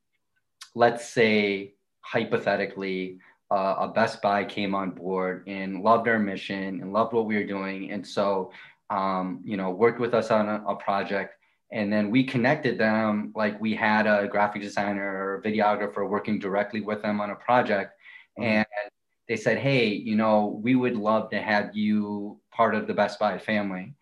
let's say hypothetically uh, a Best Buy came on board and loved our mission and loved what we were doing, and so um, you know worked with us on a, a, project, and then we connected them like we had a graphic designer or a videographer working directly with them on a project, mm-hmm. and they said, hey, you know, we would love to have you part of the Best Buy family.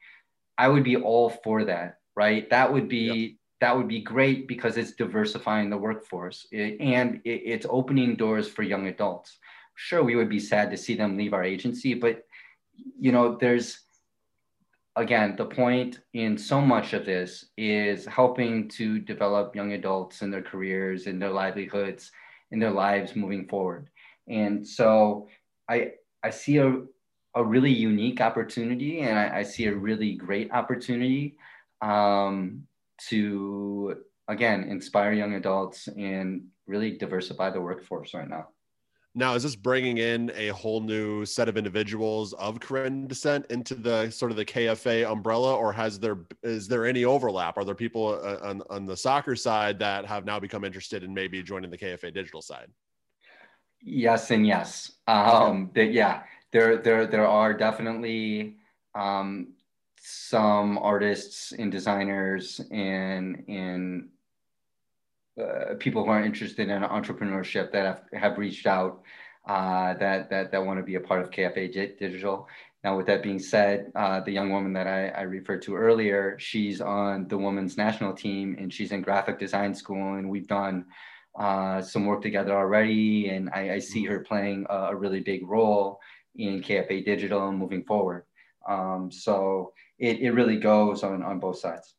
I would be all for that, right? That would be yep that would be great because it's diversifying the workforce and it, it's opening doors for young adults. Sure, we would be sad to see them leave our agency, but you know, there's again the point in so much of this is helping to develop young adults in their careers and their livelihoods in their lives moving forward. And so I I see a a really unique opportunity and I, I see a really great opportunity um, to again inspire young adults and really diversify the workforce right now. Now, is this bringing in a whole new set of individuals of Korean descent into the sort of the KFA umbrella, or has there is there any overlap? Are there people uh, on, on the soccer side that have now become interested in maybe joining the KFA digital side? Yes, and yes. Um, that yeah, there there there are definitely um, some artists and designers and and uh, people who are interested in entrepreneurship that have, have reached out uh, that that that want to be a part of KFA Digital. Now, with that being said, uh, the young woman that I, I, referred to earlier, she's on the women's national team and she's in graphic design school, and we've done uh, some work together already. And I, I see her playing a, a, really big role in KFA Digital moving forward. Um, so it, it really goes on, on both sides.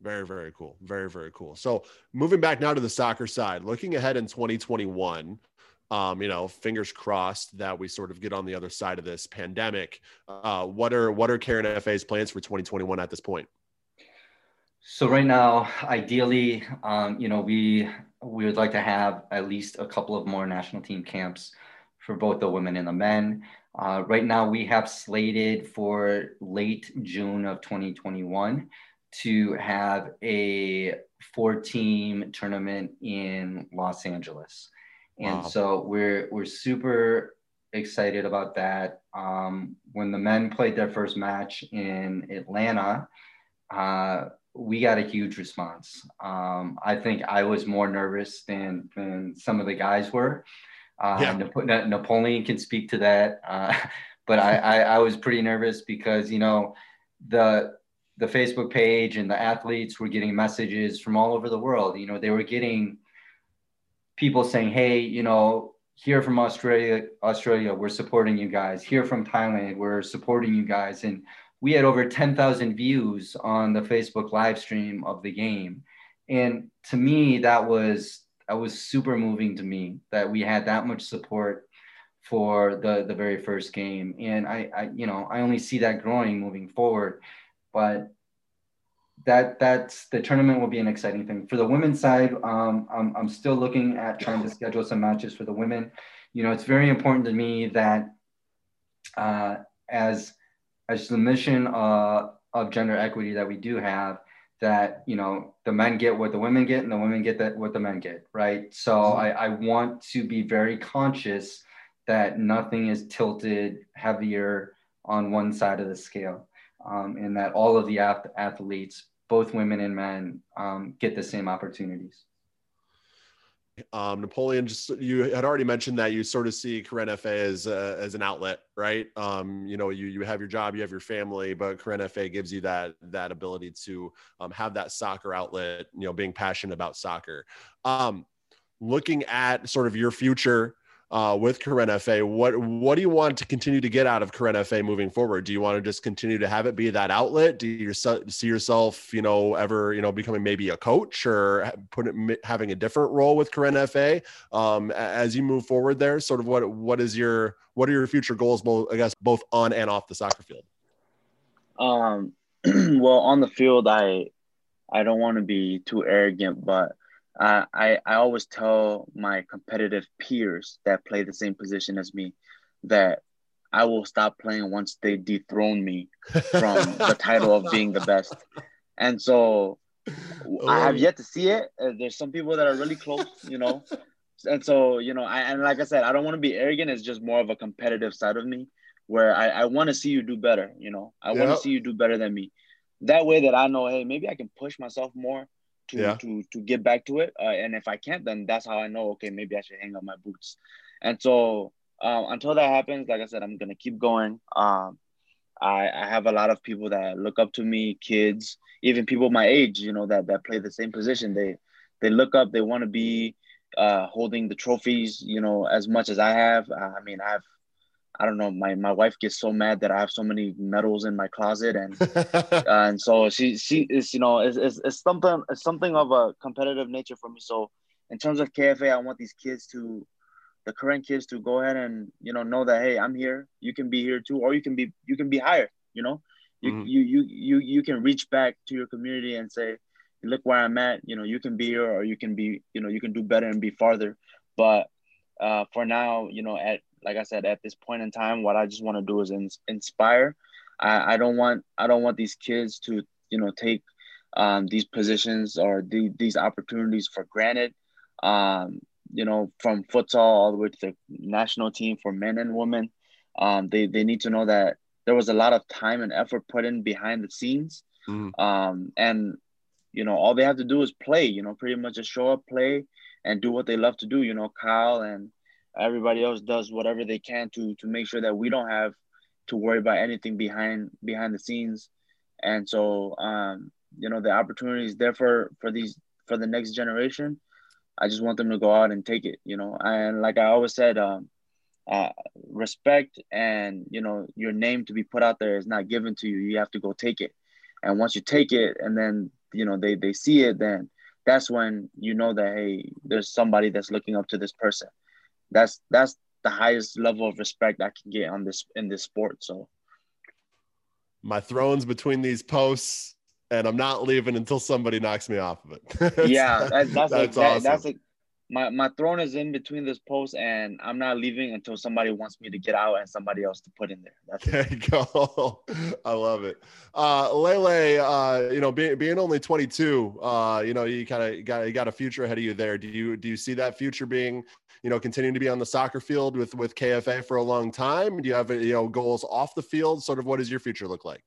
Very, very cool. Very, very cool. So moving back now to the soccer side, looking ahead in 2021, um, you know, fingers crossed that we sort of get on the other side of this pandemic. Uh, what are what are Karen FA's plans for 2021 at this point? So right now, ideally, um, you know, we we would like to have at least a couple of more national team camps for both the women and the men. Uh, right now, we have slated for late June of 2021 to have a four team tournament in Los Angeles. And wow. so we're, we're super excited about that. Um, when the men played their first match in Atlanta, uh, we got a huge response. Um, I think I was more nervous than, than some of the guys were. Uh, yeah. Napoleon can speak to that, uh, but I, I, I was pretty nervous because you know the the Facebook page and the athletes were getting messages from all over the world. You know, they were getting people saying, "Hey, you know, here from Australia, Australia, we're supporting you guys. Here from Thailand, we're supporting you guys." And we had over 10,000 views on the Facebook live stream of the game. And to me, that was that was super moving to me that we had that much support for the the very first game. And I, I you know i only see that growing moving forward but that that's the tournament will be an exciting thing. For the women's side um, I'm, I'm still looking at trying to schedule some matches for the women. You know it's very important to me that uh, as as the mission uh, of gender equity that we do have that you know the men get what the women get and the women get that what the men get right so mm-hmm. I, I want to be very conscious that nothing is tilted heavier on one side of the scale um, and that all of the athletes both women and men um, get the same opportunities um, Napoleon, just you had already mentioned that you sort of see Karen FA as a, as an outlet, right? Um, you know, you you have your job, you have your family, but Karen FA gives you that that ability to um, have that soccer outlet. You know, being passionate about soccer. Um, looking at sort of your future uh, with Karen FA. What what do you want to continue to get out of Karen FA moving forward? Do you want to just continue to have it be that outlet? Do you see yourself, you know, ever you know becoming maybe a coach or put it, having a different role with Karen FA um, as you move forward there? Sort of what what is your what are your future goals, both I guess both on and off the soccer field? Um, well, on the field, I I don't want to be too arrogant, but uh, I, I always tell my competitive peers that play the same position as me that I will stop playing once they dethrone me from the title of being the best. And so I have oh. yet to see it. Uh, there's some people that are really close, you know, and so you know, I, and like I said, I don't want to be arrogant. It's just more of a competitive side of me, where I, I want to see you do better. You know, I yep. want to see you do better than me. That way, that I know, hey, maybe I can push myself more to yeah. to to get back to it. Uh, and if I can't, then that's how I know. Okay, maybe I should hang up my boots. And so um, until that happens, like I said, I'm gonna keep going. Um, I, I have a lot of people that look up to me, kids, even people my age, you know, that that play the same position. They they look up, they want to be uh, holding the trophies, you know, as much as I have. I mean, I have, I don't know, my my wife gets so mad that I have so many medals in my closet, and uh, and so she she is, you know, it's, it's, it's something it's something of a competitive nature for me. So in terms of KFA, I want these kids to the current kids to go ahead and you know know that hey i'm here you can be here too or you can be you can be higher you know you mm-hmm. you, you you you can reach back to your community and say look where i'm at you know you can be here or you can be you know you can do better and be farther but uh, for now you know at like i said at this point in time what i just want to do is in, inspire I, I don't want i don't want these kids to you know take um, these positions or the, these opportunities for granted um, you know, from futsal all the way to the national team for men and women. Um, they, they need to know that there was a lot of time and effort put in behind the scenes. Mm. Um, and, you know, all they have to do is play, you know, pretty much just show up, play, and do what they love to do. You know, Kyle and everybody else does whatever they can to to make sure that we don't have to worry about anything behind behind the scenes. And so, um, you know, the opportunity is there for for these for the next generation I just want them to go out and take it, you know. And like I always said, um, uh, respect and you know your name to be put out there is not given to you. You have to go take it, and once you take it, and then you know they they see it, then that's when you know that hey, there's somebody that's looking up to this person. That's that's the highest level of respect I can get on this in this sport. So my thrones between these posts and I'm not leaving until somebody knocks me off of it. yeah, that, that's that's a, awesome. That's a, my my throne is in between this post, and I'm not leaving until somebody wants me to get out and somebody else to put in there. That's there it. you go. I love it. Uh, Lele, uh, you know, being being only 22, uh, you know, you kind of got you got a future ahead of you there. Do you do you see that future being? You know, continuing to be on the soccer field with with KFA for a long time? Do you have you know goals off the field? Sort of, what does your future look like?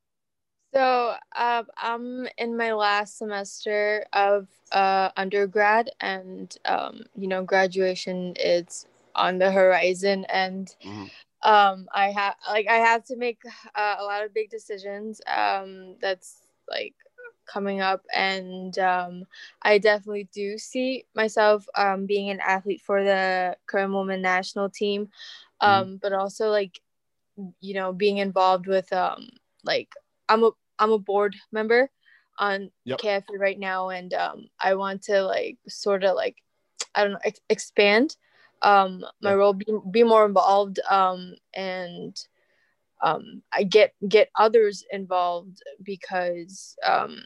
So um, I'm in my last semester of uh, undergrad, and um, you know, graduation is on the horizon, and mm-hmm. um, I have like I have to make uh, a lot of big decisions. Um, that's like coming up, and um, I definitely do see myself um, being an athlete for the Karen women national team, mm-hmm. um, but also like you know being involved with um, like I'm a I'm a board member on yep. KFA right now, and um, I want to like sort of like I don't know ex- expand um, my yep. role, be, be more involved, um, and um, I get get others involved because um,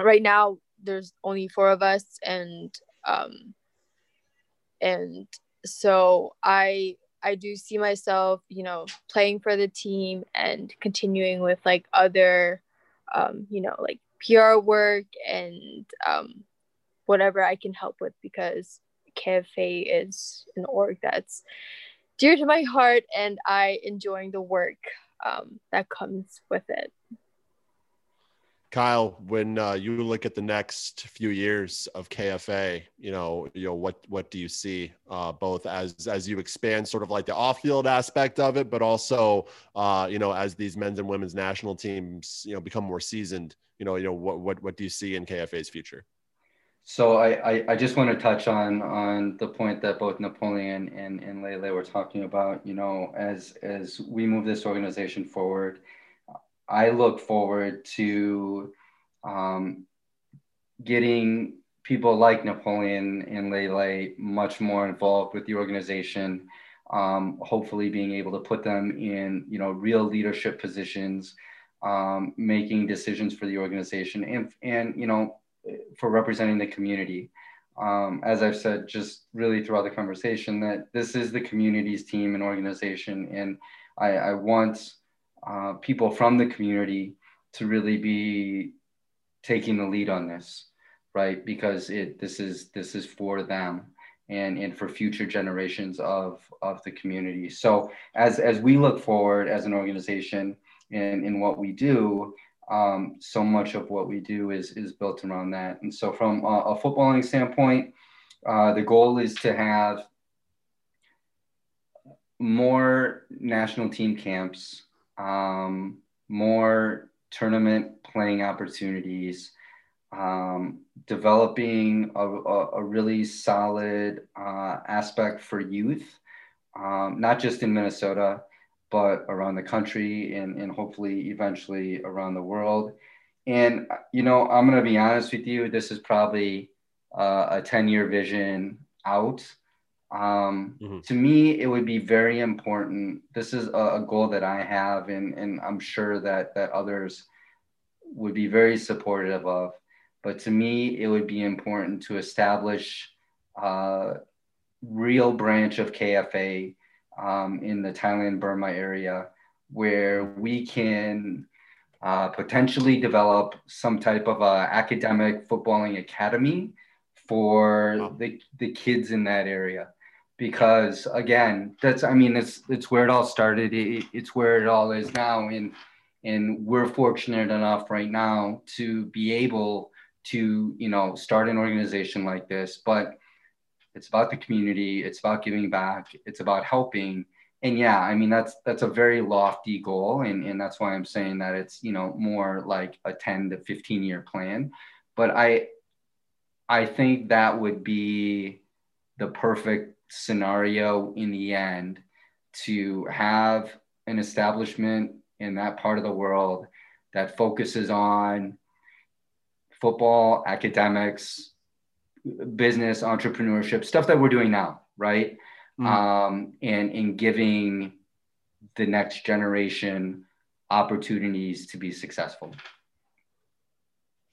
right now there's only four of us, and um, and so I I do see myself, you know, playing for the team and continuing with like other, um, you know, like PR work and um, whatever I can help with because KFA is an org that's dear to my heart and I enjoying the work um, that comes with it. Kyle, when uh, you look at the next few years of KFA, you know, you know what what do you see uh, both as as you expand sort of like the off field aspect of it, but also uh, you know as these men's and women's national teams you know become more seasoned, you know, you know what what what do you see in KFA's future? So I, I, I just want to touch on on the point that both Napoleon and and Lele were talking about. You know, as as we move this organization forward I look forward to um, getting people like Napoleon and Lele much more involved with the organization. Um, hopefully, being able to put them in you know real leadership positions, um, making decisions for the organization, and and you know for representing the community. Um, as I've said, just really throughout the conversation, that this is the community's team and organization, and I, I want uh, people from the community to really be taking the lead on this, right? Because it this is this is for them, and, and for future generations of, of the community. So as, as we look forward as an organization and in what we do, um, so much of what we do is, is built around that. And so from a, a footballing standpoint, uh, the goal is to have more national team camps, um, more tournament playing opportunities, um, developing a, a, a, really solid uh, aspect for youth, um, not just in Minnesota, but around the country and, and hopefully eventually around the world. And, you know, I'm going to be honest with you, this is probably uh, a 10 year vision out. Um, mm-hmm. To me, it would be very important. This is a, a, goal that I have, and, and I'm sure that, that others would be very supportive of. But to me, it would be important to establish a real branch of KFA um, in the Thailand Burma area where we can uh, potentially develop some type of a academic footballing academy for wow. the, the kids in that area. Because again that's i mean it's it's where it all started. It, it's where it all is now. And and we're fortunate enough right now to be able to you know start an organization like this. But it's about the community it's about giving back it's about helping. And yeah i mean that's that's a very lofty goal and, and that's why i'm saying that it's you know more like a 10 to 15 year plan. But i I think that would be the perfect scenario in the end to have an establishment in that part of the world that focuses on football, academics, business, entrepreneurship, stuff that we're doing now, right? Mm. Um, and in giving the next generation opportunities to be successful.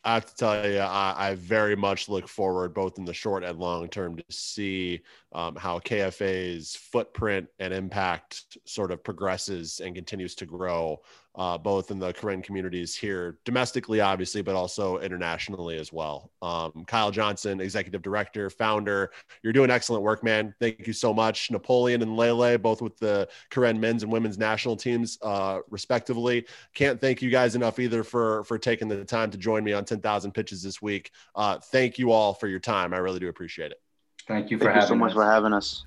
I have to tell you, I, I, very much look forward, both in the short and long term, to see um, how KFA's footprint and impact sort of progresses and continues to grow uh, both in the Karen communities here domestically, obviously, but also internationally as well. Um, Kyle Johnson, executive director, founder, you're doing excellent work, man. Thank you so much. Napoleon and Lele, both with the Karen men's and women's national teams, uh, respectively. Can't thank you guys enough either for for taking the time to join me on 10,000 pitches this week. Uh, thank you all for your time. I really do appreciate it. Thank you for thank having you so much for having us.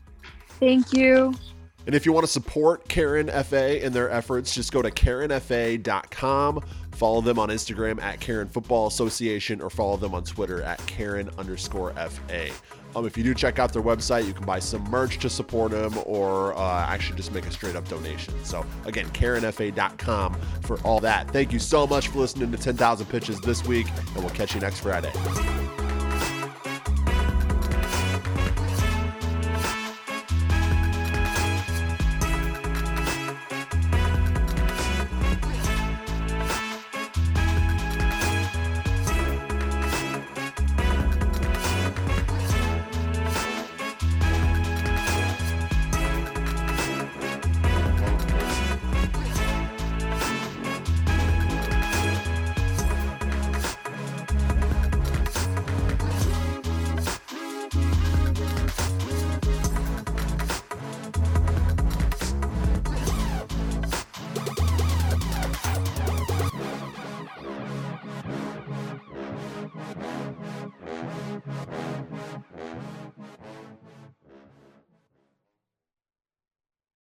Thank you. And if you want to support Karen FA in their efforts, just go to KarenFA.com. Follow them on Instagram at Karen Football Association or follow them on Twitter at Karen underscore FA. Um, if you do check out their website, you can buy some merch to support them or uh, actually just make a straight up donation. So, again, KarenFA.com for all that. Thank you so much for listening to 10,000 Pitches this week, and we'll catch you next Friday.